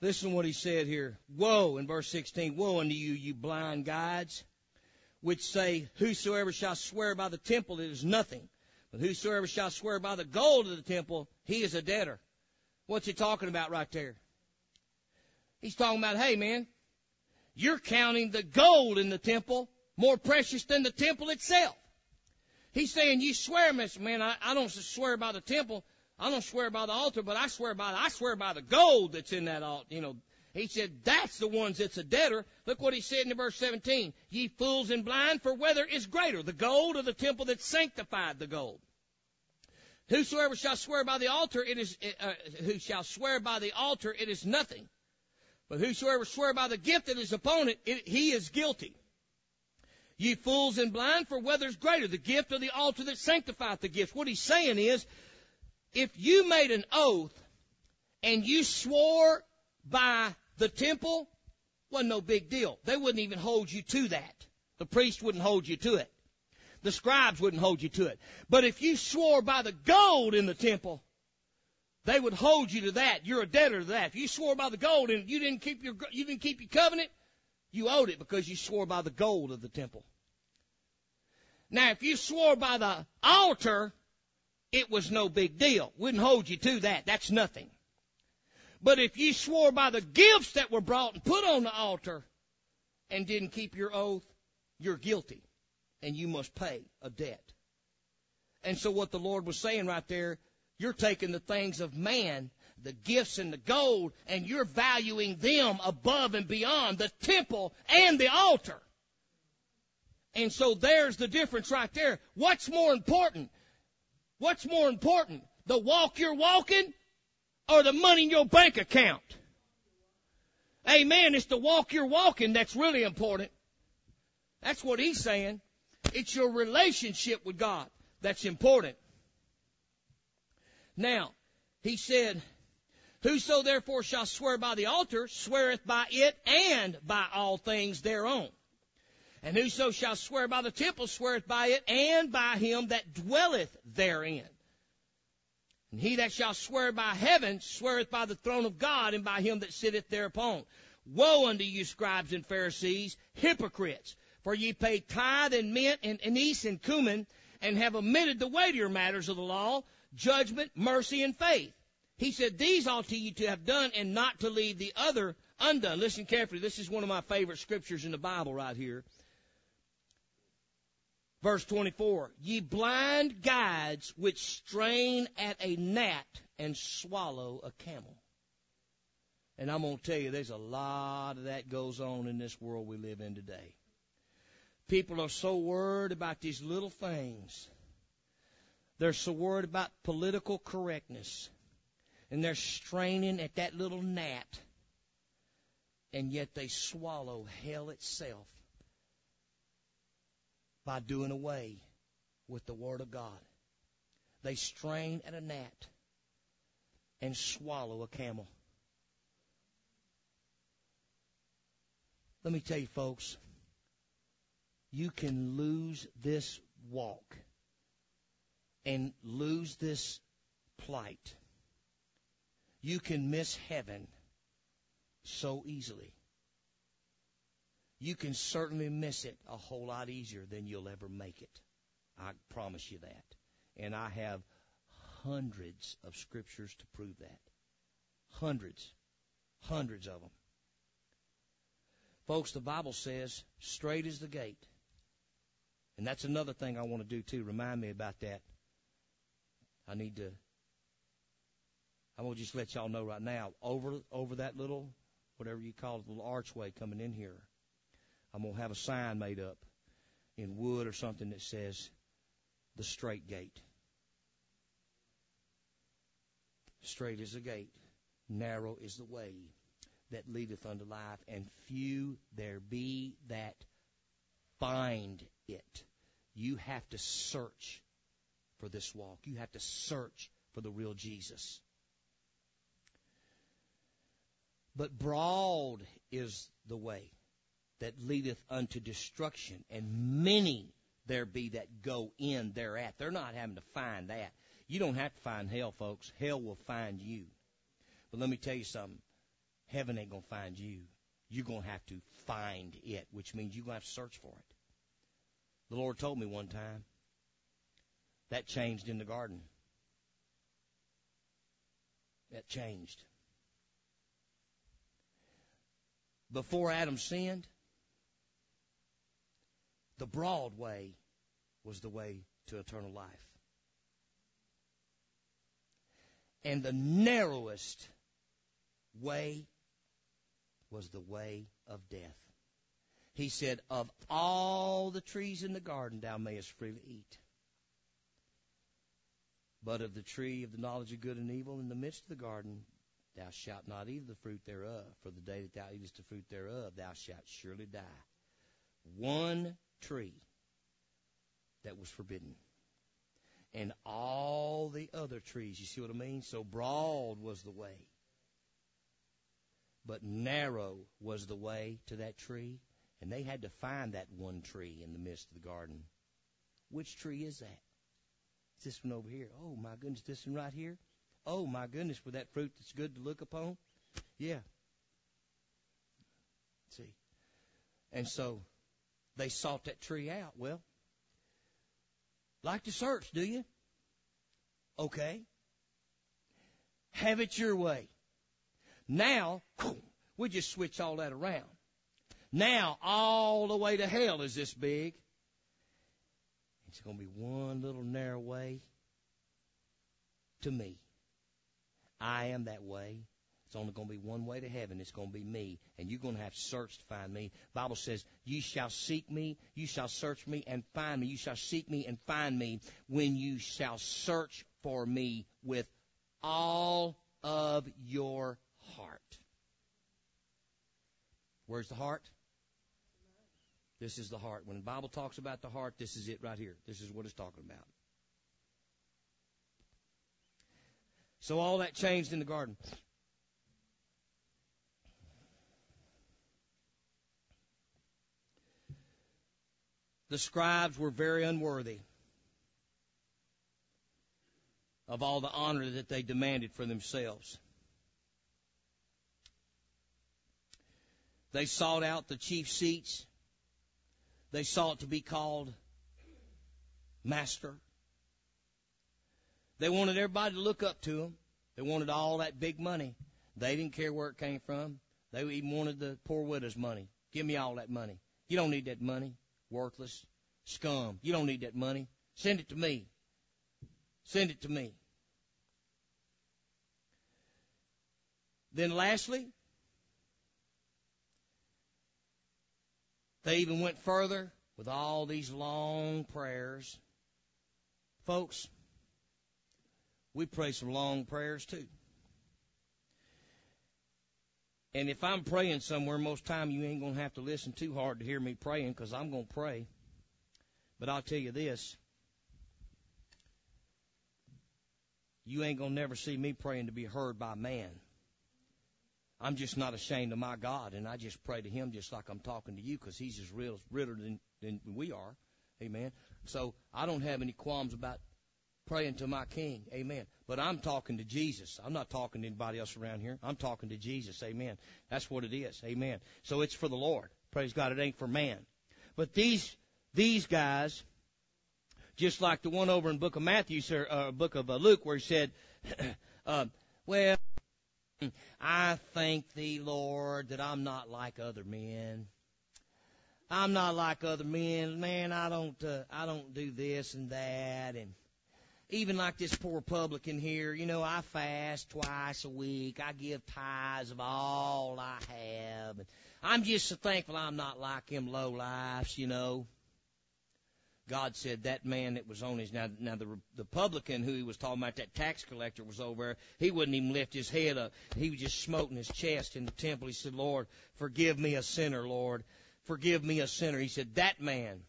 listen to what he said here. Woe, in verse 16, woe unto you, you blind guides, which say, Whosoever shall swear by the temple, it is nothing. But whosoever shall swear by the gold of the temple, he is a debtor. What's he talking about right there? He's talking about, hey man, you're counting the gold in the temple more precious than the temple itself. He's saying you swear, Mr. Man, I, I don't swear by the temple. I don't swear by the altar, but I swear by I swear by the gold that's in that altar. You know, he said that's the ones that's a debtor. Look what he said in verse 17: "Ye fools and blind, for whether is greater, the gold or the temple that sanctified the gold? Whosoever shall swear by the altar, it is uh, who shall swear by the altar, it is nothing. But whosoever swear by the gift of his opponent, it he is guilty." Ye fools and blind, for whether is greater, the gift or the altar that sanctifieth the gift? What he's saying is, if you made an oath and you swore by the temple, wasn't no big deal. They wouldn't even hold you to that. The priest wouldn't hold you to it. The scribes wouldn't hold you to it. But if you swore by the gold in the temple, they would hold you to that. You're a debtor to that. If you swore by the gold and you didn't keep your you didn't keep your covenant, you owed it because you swore by the gold of the temple. Now, if you swore by the altar, it was no big deal. Wouldn't hold you to that. That's nothing. But if you swore by the gifts that were brought and put on the altar and didn't keep your oath, you're guilty and you must pay a debt. And so what the Lord was saying right there, you're taking the things of man the gifts and the gold, and you're valuing them above and beyond the temple and the altar. And so there's the difference right there. What's more important? What's more important? The walk you're walking or the money in your bank account? Amen. It's the walk you're walking that's really important. That's what he's saying. It's your relationship with God that's important. Now, he said, Whoso therefore shall swear by the altar sweareth by it and by all things thereon. And whoso shall swear by the temple sweareth by it and by him that dwelleth therein. And he that shall swear by heaven sweareth by the throne of God and by him that sitteth thereupon. Woe unto you, scribes and Pharisees, hypocrites! For ye pay tithe and mint and anise and cumin, and have omitted the weightier matters of the law, judgment, mercy, and faith. He said, These ought to you to have done and not to leave the other undone. Listen carefully. This is one of my favorite scriptures in the Bible right here. Verse 24. Ye blind guides which strain at a gnat and swallow a camel. And I'm going to tell you, there's a lot of that goes on in this world we live in today. People are so worried about these little things. They're so worried about political correctness and they're straining at that little gnat, and yet they swallow hell itself by doing away with the Word of God. They strain at a gnat and swallow a camel. Let me tell you, folks, you can lose this walk and lose this plight you can miss heaven so easily. You can certainly miss it a whole lot easier than you'll ever make it. I promise you that. And I have hundreds of scriptures to prove that. Hundreds. Hundreds of them. Folks, the Bible says, straight is the gate. And that's another thing I want to do too. Remind me about that. I need to I'm gonna just let y'all know right now, over over that little whatever you call it, little archway coming in here, I'm gonna have a sign made up in wood or something that says the straight gate. Straight is the gate, narrow is the way that leadeth unto life, and few there be that find it. You have to search for this walk. You have to search for the real Jesus. But broad is the way that leadeth unto destruction, and many there be that go in thereat. They're not having to find that. You don't have to find hell, folks. Hell will find you. But let me tell you something. Heaven ain't going to find you. You're going to have to find it, which means you're to have to search for it. The Lord told me one time that changed in the garden. That changed. Before Adam sinned, the broad way was the way to eternal life. And the narrowest way was the way of death. He said, Of all the trees in the garden thou mayest freely eat. But of the tree of the knowledge of good and evil in the midst of the garden thou shalt not eat of the fruit thereof, for the day that thou eatest the fruit thereof thou shalt surely die. One tree that was forbidden. And all the other trees, you see what I mean? So broad was the way. But narrow was the way to that tree. And they had to find that one tree in the midst of the garden. Which tree is that? This one over here. Oh my goodness, this one right here. Oh my goodness, with that fruit that's good to look upon. Yeah. See. And so they sought that tree out. Well, like to search, do you? Okay. Have it your way. Now, we just switch all that around. Now, all the way to hell is this big. It's going to be one little narrow way to me. I am that way. It's only going to be one way to heaven. It's going to be me. And you're going to have to search to find me. Bible says, you shall seek me, you shall search me and find me. You shall seek me and find me when you shall search for me with all of your heart. Where's the heart? This is the heart. When the Bible talks about the heart, this is it right here. This is what it's talking about. So all that changed in the garden. the scribes were very unworthy of all the honor that they demanded for themselves. They sought out the chief seats. They sought to be called master. They wanted everybody to look up to them. They wanted all that big money. They didn't care where it came from. They even wanted the poor widow's money. Give me all that money. You don't need that money worthless scum. You don't need that money. Send it to me. Send it to me. Then lastly, they even went further with all these long prayers. Folks, we pray some long prayers too. And if I'm praying somewhere, most time you ain't gonna have to listen too hard to hear me praying, because I'm gonna pray. But I'll tell you this: you ain't gonna never see me praying to be heard by man. I'm just not ashamed of my God, and I just pray to Him just like I'm talking to you, because He's as real, realer than, than we are. Amen. So I don't have any qualms about praying to my King. Amen. But I'm talking to Jesus. I'm not talking to anybody else around here. I'm talking to Jesus. Amen. That's what it is. Amen. So it's for the Lord. Praise God. It ain't for man. But these, these guys, just like the one over in book of Matthew, sir, uh, book of uh, Luke, where he said, <clears throat> uh, well, <laughs> I thank thee, Lord, that I'm not like other men. I'm not like other men. Man, I don't, uh, I don't do this and that and, even like this poor publican here, you know, I fast twice a week. I give tithes of all I have. And I'm just so thankful I'm not like them low lifes, you know. God said that man that was on his now now the the publican who he was talking about that tax collector was over there. He wouldn't even lift his head up. He was just smoting his chest in the temple. He said, "Lord, forgive me a sinner, Lord, forgive me a sinner." He said that man,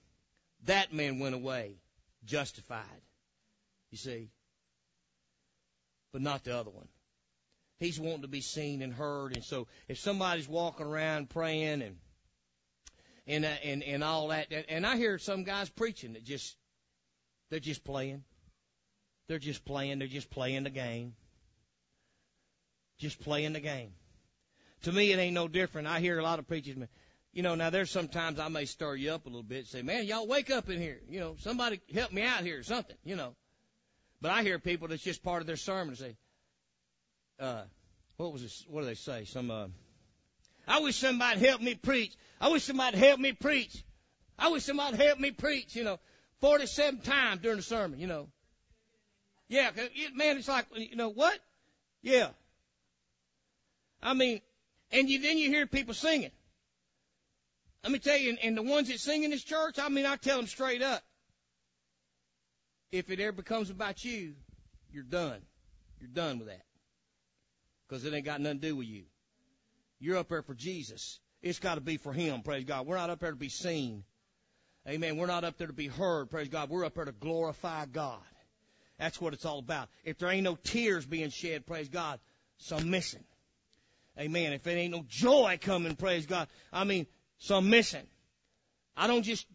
that man went away justified. You see, but not the other one. He's wanting to be seen and heard, and so if somebody's walking around praying and and uh, and and all that. And I hear some guys preaching that just they're just playing. They're just playing. They're just playing the game. Just playing the game. To me, it ain't no different. I hear a lot of preachers. You know, now there's sometimes I may stir you up a little bit. Say, man, y'all wake up in here. You know, somebody help me out here or something. You know. But I hear people that's just part of their sermon say, uh, what was this? What do they say? Some uh, I wish somebody help me preach. I wish somebody help me preach. I wish somebody help me preach, you know, 47 times during the sermon, you know. Yeah, man, it's like, you know, what? Yeah. I mean, and you, then you hear people singing. Let me tell you, and, and the ones that sing in this church, I mean, I tell them straight up. If it ever becomes about you, you're done. You're done with that. Because it ain't got nothing to do with you. You're up there for Jesus. It's got to be for Him, praise God. We're not up there to be seen. Amen. We're not up there to be heard, praise God. We're up there to glorify God. That's what it's all about. If there ain't no tears being shed, praise God, some missing. Amen. If there ain't no joy coming, praise God, I mean, some missing. I don't just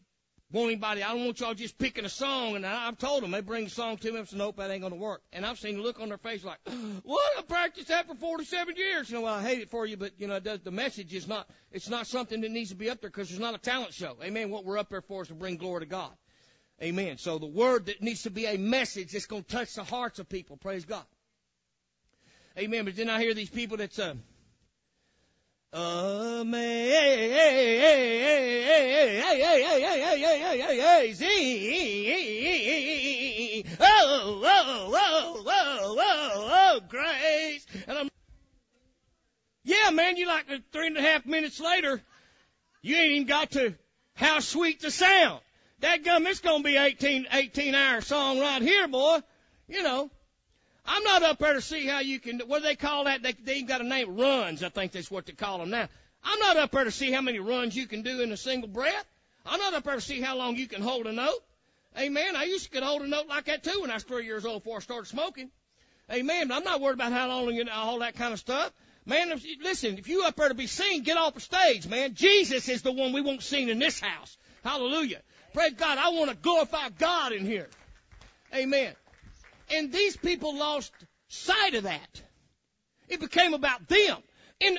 want anybody, I don't want y'all just picking a song. And I've told them, they bring a song to me, I said, nope, that ain't to work. And I've seen the look on their face like, <gasps> what? I practiced that for 47 years. You know, well, I hate it for you, but, you know, it does, the message is not, it's not something that needs to be up there because there's not a talent show. Amen. What we're up there for is to bring glory to God. Amen. So the word that needs to be a message that's to touch the hearts of people. Praise God. Amen. But then I hear these people that's, uh, Amazing. Oh, whoa, whoa, whoa, whoa, whoa, grace. And I'm, yeah, man, you like three and a half minutes later, you ain't even got to how sweet the sound. That gum, it's gonna be 18, 18 hour song right here, boy. You know. I'm not up there to see how you can, what do they call that? They, they even got a name, runs, I think that's what they call them now. I'm not up there to see how many runs you can do in a single breath. I'm not up there to see how long you can hold a note. Amen. I used to could hold a note like that too when I was three years old before I started smoking. Amen. But I'm not worried about how long you know, all that kind of stuff. Man, if, listen, if you up there to be seen, get off the stage, man. Jesus is the one we want seen in this house. Hallelujah. Praise God. I want to glorify God in here. Amen. And these people lost sight of that. It became about them. And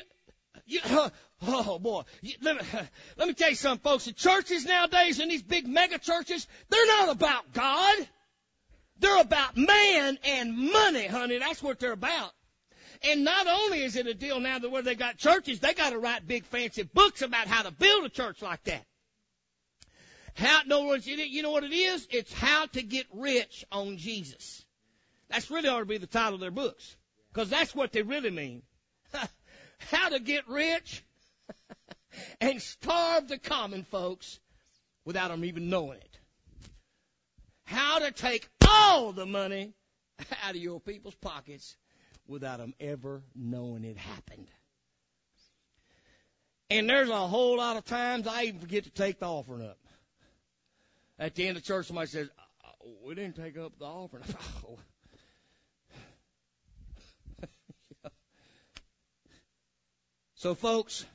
you, <laughs> oh boy, let me, <laughs> let me tell you something, folks. The churches nowadays and these big mega churches, they're not about God. They're about man and money, honey. That's what they're about. And not only is it a deal now that where they got churches, they got to write big fancy books about how to build a church like that. How, in other words, you know what it is? It's how to get rich on Jesus. That's really ought to be the title of their books. Because that's what they really mean. <laughs> How to get rich <laughs> and starve the common folks without them even knowing it. How to take all the money <laughs> out of your people's pockets without them ever knowing it happened. And there's a whole lot of times I even forget to take the offering up. At the end of church, somebody says, uh, "We didn't take up the offering." So, folks,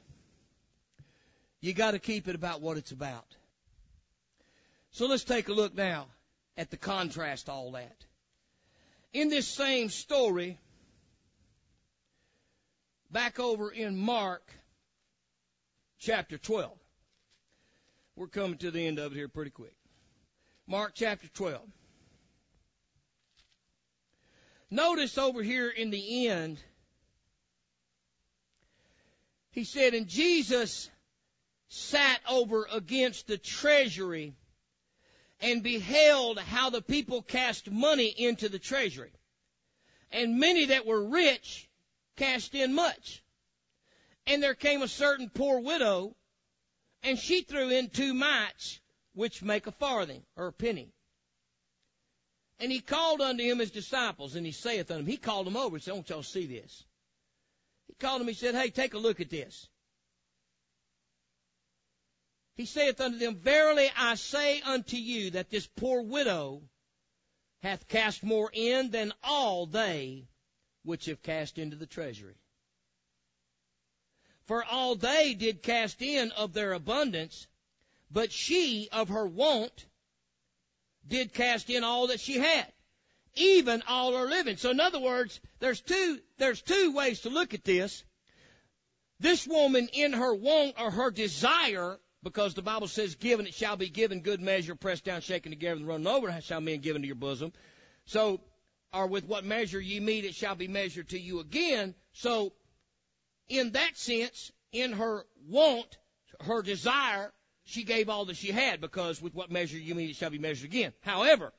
you got to keep it about what it's about. So let's take a look now at the contrast all that. In this same story, back over in Mark chapter 12. We're coming to the end of it here pretty quick. Mark chapter 12. Notice over here in the end, he said, and Jesus sat over against the treasury and beheld how the people cast money into the treasury. And many that were rich cast in much. And there came a certain poor widow, and she threw in two mites which make a farthing or a penny. And he called unto him his disciples, and he saith unto them, he called them over and said, Don't y'all see this? Called them, he said, Hey, take a look at this. He saith unto them, Verily I say unto you that this poor widow hath cast more in than all they which have cast into the treasury. For all they did cast in of their abundance, but she of her want did cast in all that she had, even all her living. So in other words, there's two, there's two ways to look at this. This woman in her want or her desire, because the Bible says, given it shall be given good measure, pressed down, shaken together, and running over, shall men given to your bosom. So, or with what measure ye meet, it shall be measured to you again. So, in that sense, in her want, her desire, she gave all that she had because with what measure you meet it shall be measured again. However,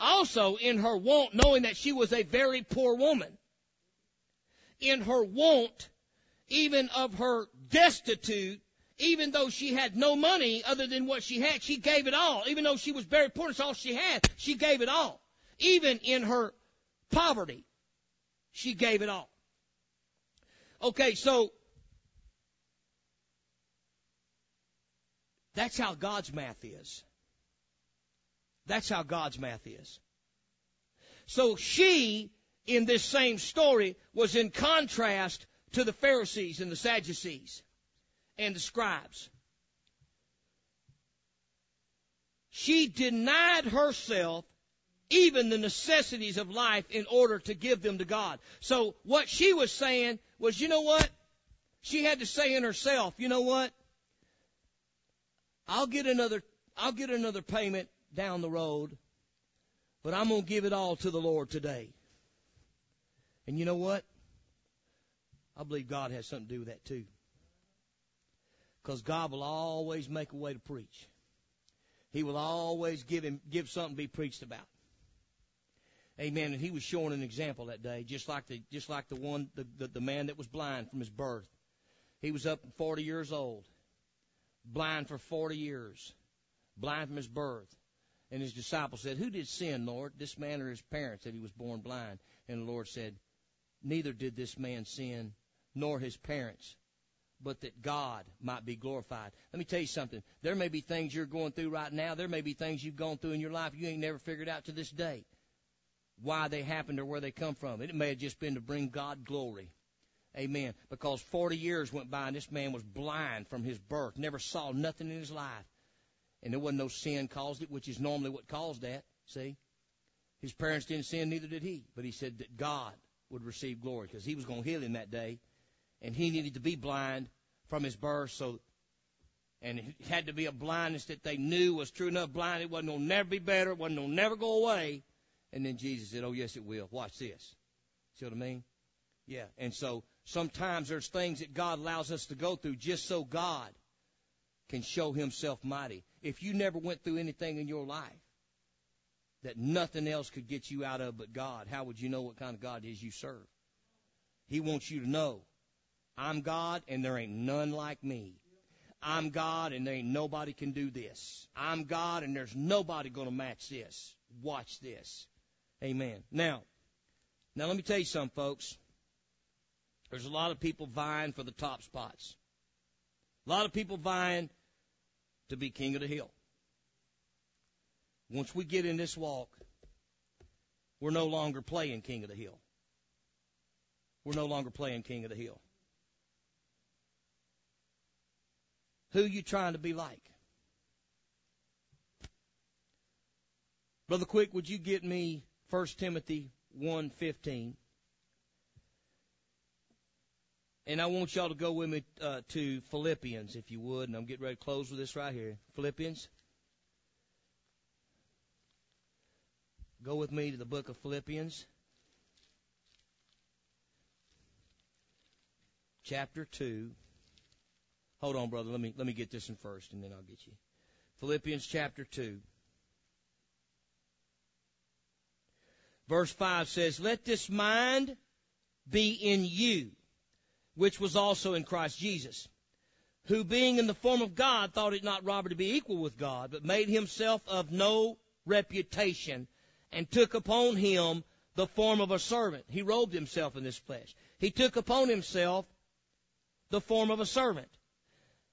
also in her want, knowing that she was a very poor woman, in her want, even of her destitute, even though she had no money other than what she had, she gave it all. Even though she was very poor, that's all she had, she gave it all. Even in her poverty, she gave it all. Okay, so That's how God's math is. That's how God's math is. So she, in this same story, was in contrast to the Pharisees and the Sadducees and the scribes. She denied herself even the necessities of life in order to give them to God. So what she was saying was, you know what? She had to say in herself, you know what? I'll get another, I'll get another payment down the road, but I'm going to give it all to the Lord today. And you know what? I believe God has something to do with that too. Because God will always make a way to preach. He will always give him, give something to be preached about. Amen. And he was showing an example that day, just like the, just like the one, the, the, the man that was blind from his birth. He was up 40 years old blind for 40 years, blind from his birth. And his disciples said, Who did sin, Lord, this man or his parents, that he was born blind? And the Lord said, Neither did this man sin, nor his parents, but that God might be glorified. Let me tell you something. There may be things you're going through right now. There may be things you've gone through in your life you ain't never figured out to this day why they happened or where they come from. It may have just been to bring God glory. Amen. Because 40 years went by and this man was blind from his birth, never saw nothing in his life. And there wasn't no sin caused it, which is normally what caused that. See? His parents didn't sin, neither did he. But he said that God would receive glory because he was going to heal him that day. And he needed to be blind from his birth. So, and it had to be a blindness that they knew was true enough blind. It wasn't going to never be better. It wasn't going to never go away. And then Jesus said, Oh, yes, it will. Watch this. See what I mean? Yeah. And so Sometimes there's things that God allows us to go through just so God can show himself mighty. If you never went through anything in your life that nothing else could get you out of but God, how would you know what kind of God is you serve? He wants you to know, I'm God and there ain't none like me. I'm God and there ain't nobody can do this. I'm God and there's nobody going to match this. Watch this. Amen. Now, now let me tell you something, folks. There's a lot of people vying for the top spots. A lot of people vying to be king of the hill. Once we get in this walk, we're no longer playing king of the hill. We're no longer playing king of the hill. Who you trying to be like? Brother Quick, would you get me 1 Timothy 1:15? And I want y'all to go with me uh, to Philippians, if you would, and I'm getting ready to close with this right here. Philippians. Go with me to the book of Philippians, chapter two. Hold on, brother. Let me let me get this in first, and then I'll get you. Philippians chapter two. Verse 5 says, Let this mind be in you, which was also in Christ Jesus, who being in the form of God thought it not robbery to be equal with God, but made himself of no reputation, and took upon him the form of a servant. He robed himself in this flesh. He took upon himself the form of a servant,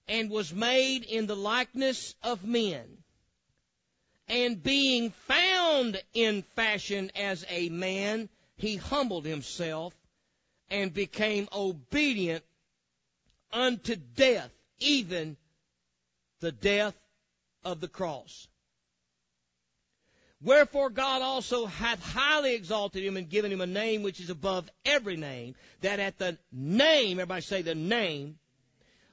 and was made in the likeness of men. And being found in fashion as a man, he humbled himself and became obedient unto death, even the death of the cross. Wherefore God also hath highly exalted him and given him a name which is above every name, that at the name, everybody say the name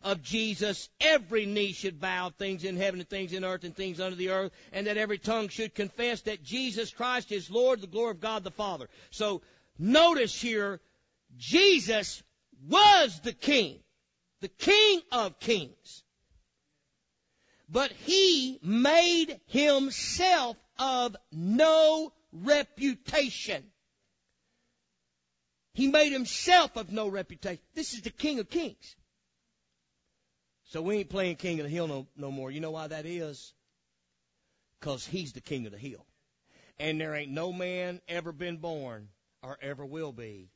of Jesus, every knee should bow, things in heaven and things in earth and things under the earth, and that every tongue should confess that Jesus Christ is Lord, the glory of God the Father. So notice here, Jesus was the King, the King of kings. But he made himself of no reputation. He made himself of no reputation. This is the King of Kings. So we ain't playing King of the Hill no, no more. You know why that is? Because he's the King of the Hill. And there ain't no man ever been born or ever will be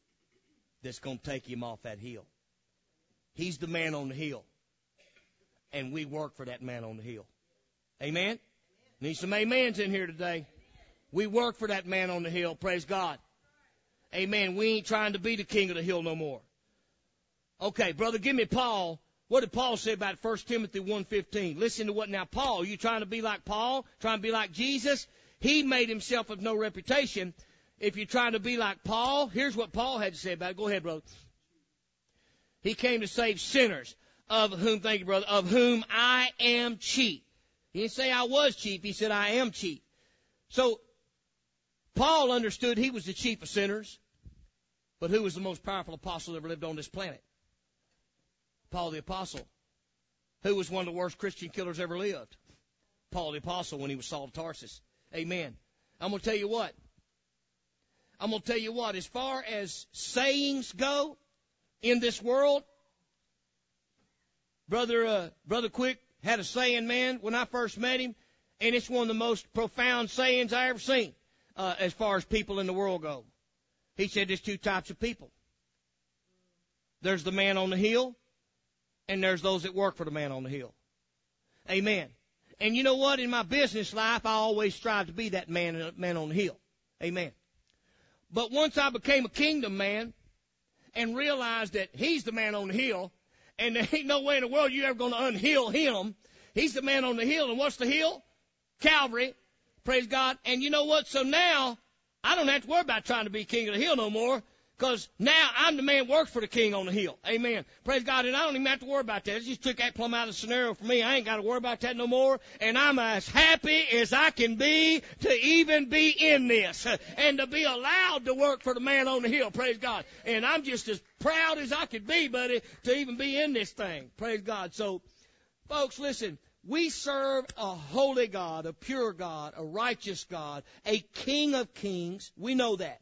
that's going to take him off that hill. He's the man on the hill. And we work for that man on the hill. Amen? Need some amens in here today. We work for that man on the hill. Praise God. Amen. We ain't trying to be the king of the hill no more. Okay, brother, give me Paul. What did Paul say about 1 Timothy 1.15? Listen to what now Paul, you trying to be like Paul? Trying to be like Jesus? He made himself of no reputation. If you're trying to be like Paul, here's what Paul had to say about it. Go ahead, brother. He came to save sinners, of whom, thank you, brother, of whom I am chief. He didn't say I was chief. He said I am chief. So Paul understood he was the chief of sinners. But who was the most powerful apostle that ever lived on this planet? Paul the apostle. Who was one of the worst Christian killers ever lived? Paul the apostle when he was Saul of Tarsus. Amen. I'm going to tell you what. I'm going to tell you what. As far as sayings go in this world, brother, uh, brother Quick had a saying, man, when I first met him, and it's one of the most profound sayings I ever seen uh, as far as people in the world go. He said there's two types of people. There's the man on the hill, and there's those that work for the man on the hill. Amen. And you know what? In my business life, I always strive to be that man, man on the hill. Amen. But once I became a kingdom man and realized that he's the man on the hill, and there ain't no way in the world you're ever going to unheal him. He's the man on the hill. And what's the hill? Calvary. Praise God. And you know what? So now I don't have to worry about trying to be king of the hill no more because now I'm the man works for the king on the hill. Amen. Praise God. And I don't even have to worry about that. It just took that plumb out of the scenario for me. I ain't got to worry about that no more. And I'm as happy as I can be to even be in this <laughs> and to be allowed to work for the man on the hill. Praise God. And I'm just as proud as I could be, buddy, to even be in this thing. Praise God. So, folks, listen. We serve a holy God, a pure God, a righteous God, a King of kings. We know that.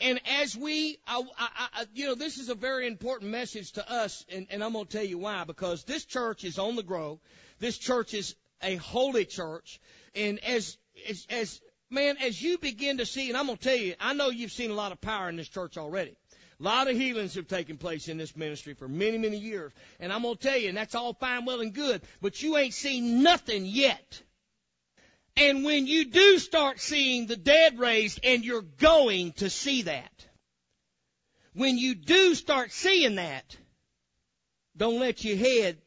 And as we, I, I, I, you know, this is a very important message to us, and, and I'm going to tell you why. Because this church is on the grow. This church is a holy church, and as as, as man, as you begin to see, and I'm going to tell you, I know you've seen a lot of power in this church already. A lot of healings have taken place in this ministry for many, many years. And I'm going to tell you, and that's all fine, well, and good, but you ain't seen nothing yet and when you do start seeing the dead raised, and you're going to see that, when you do start seeing that, don't let your head,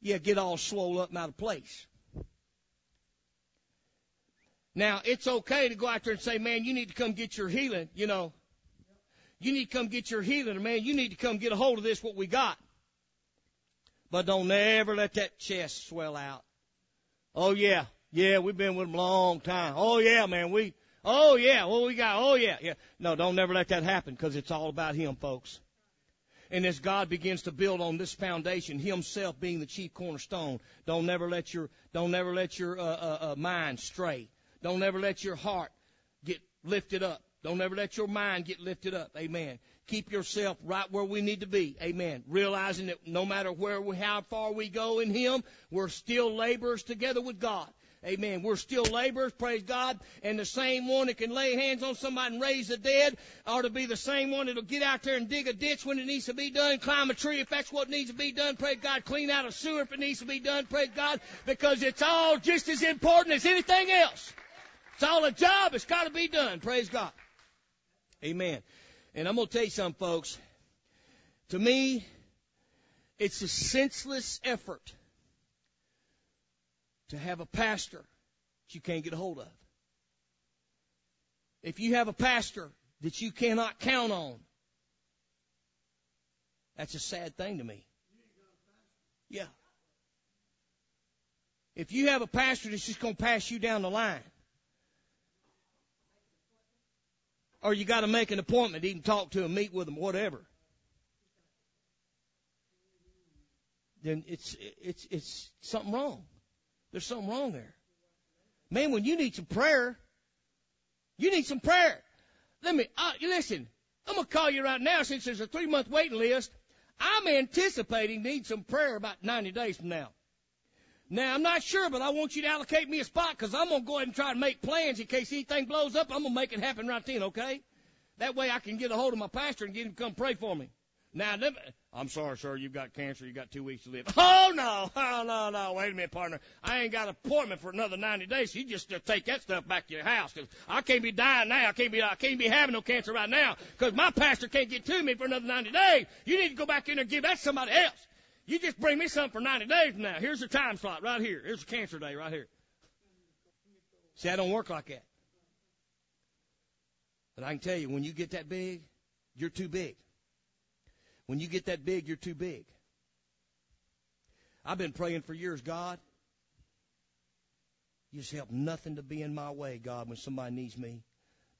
yeah, get all swollen up and out of place. Now, it's okay to go out there and say, man, you need to come get your healing, you know. You need to come get your healing, or man, you need to come get a hold of this, what we got. But don't ever let that chest swell out. Oh yeah, yeah, we've been with them a long time. Oh yeah, man, we. Oh yeah, well we got. Oh yeah, yeah. No, don't never let that happen because it's all about Him, folks. And as God begins to build on this foundation, Himself being the chief cornerstone, don't never let your don't never let your uh, uh, uh, mind stray. Don't ever let your heart get lifted up. Don't ever let your mind get lifted up. Amen. Keep yourself right where we need to be. Amen. Realizing that no matter where we, how far we go in Him, we're still laborers together with God. Amen. We're still laborers, praise God. And the same one that can lay hands on somebody and raise the dead ought to be the same one that'll get out there and dig a ditch when it needs to be done, climb a tree if that's what needs to be done, praise God, clean out a sewer if it needs to be done, praise God, because it's all just as important as anything else. It's all a job. It's got to be done, praise God. Amen. And I'm going to tell you something, folks. To me, it's a senseless effort to have a pastor that you can't get a hold of. If you have a pastor that you cannot count on, that's a sad thing to me. Yeah. If you have a pastor that's just going to pass you down the line, or you got to make an appointment, even talk to him, meet with him, whatever. Then it's it's it's something wrong. There's something wrong there. Man, when you need some prayer, you need some prayer. Let me uh, listen. I'm gonna call you right now since there's a three month waiting list. I'm anticipating need some prayer about 90 days from now. Now, I'm not sure, but I want you to allocate me a spot because I'm going to go ahead and try to make plans in case anything blows up. I'm going to make it happen right then, okay? That way I can get a hold of my pastor and get him to come pray for me. Now, I'm sorry, sir, you've got cancer. You've got two weeks to live. <laughs> Oh, no. Oh, no, no. Wait a minute, partner. I ain't got an appointment for another 90 days. So you just uh, take that stuff back to your house because I can't be dying now. I can't be, I can't be having no cancer right now because my pastor can't get to me for another 90 days. You need to go back in there and give that to somebody else. You just bring me something for 90 days now. Here's the time slot right here. Here's the cancer day right here. See, I don't work like that. But I can tell you, when you get that big, you're too big. When you get that big, you're too big. I've been praying for years, God. You just help nothing to be in my way, God, when somebody needs me.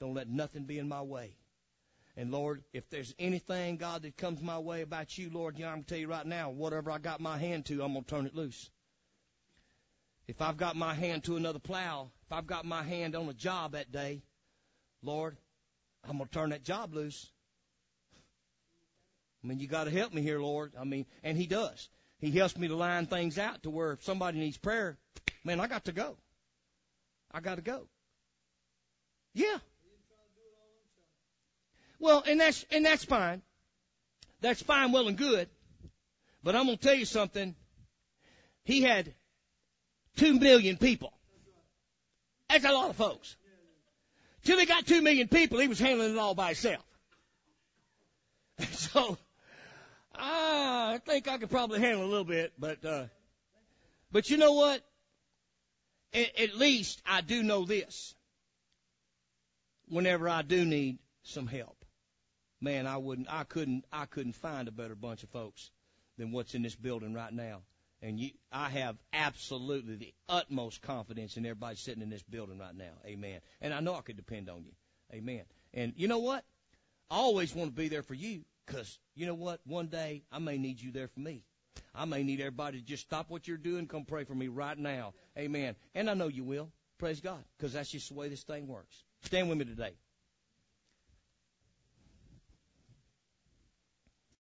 Don't let nothing be in my way. And Lord, if there's anything, God, that comes my way about you, Lord, you know, I'm going to tell you right now, whatever I got my hand to, I'm going to turn it loose. If I've got my hand to another plow, if I've got my hand on a job that day, Lord, I'm going to turn that job loose. I mean, you got to help me here, Lord. I mean, and He does. He helps me to line things out to where if somebody needs prayer, man, I got to go. I got to go. Yeah. Well, and that's and that's fine. That's fine, well and good. But I'm gonna tell you something. He had two million people. That's a lot of folks. Till he got two million people, he was handling it all by himself. <laughs> So, I think I could probably handle a little bit, but uh, but you know what? At, at least I do know this. Whenever I do need some help, man, I wouldn't, I couldn't, I couldn't find a better bunch of folks than what's in this building right now. And you, I have absolutely the utmost confidence in everybody sitting in this building right now. Amen. And I know I could depend on you. Amen. And you know what? I always want to be there for you because you know what? One day I may need you there for me. I may need everybody to just stop what you're doing, come pray for me right now. Amen. And I know you will. Praise God. Because that's just the way this thing works. Stand with me today.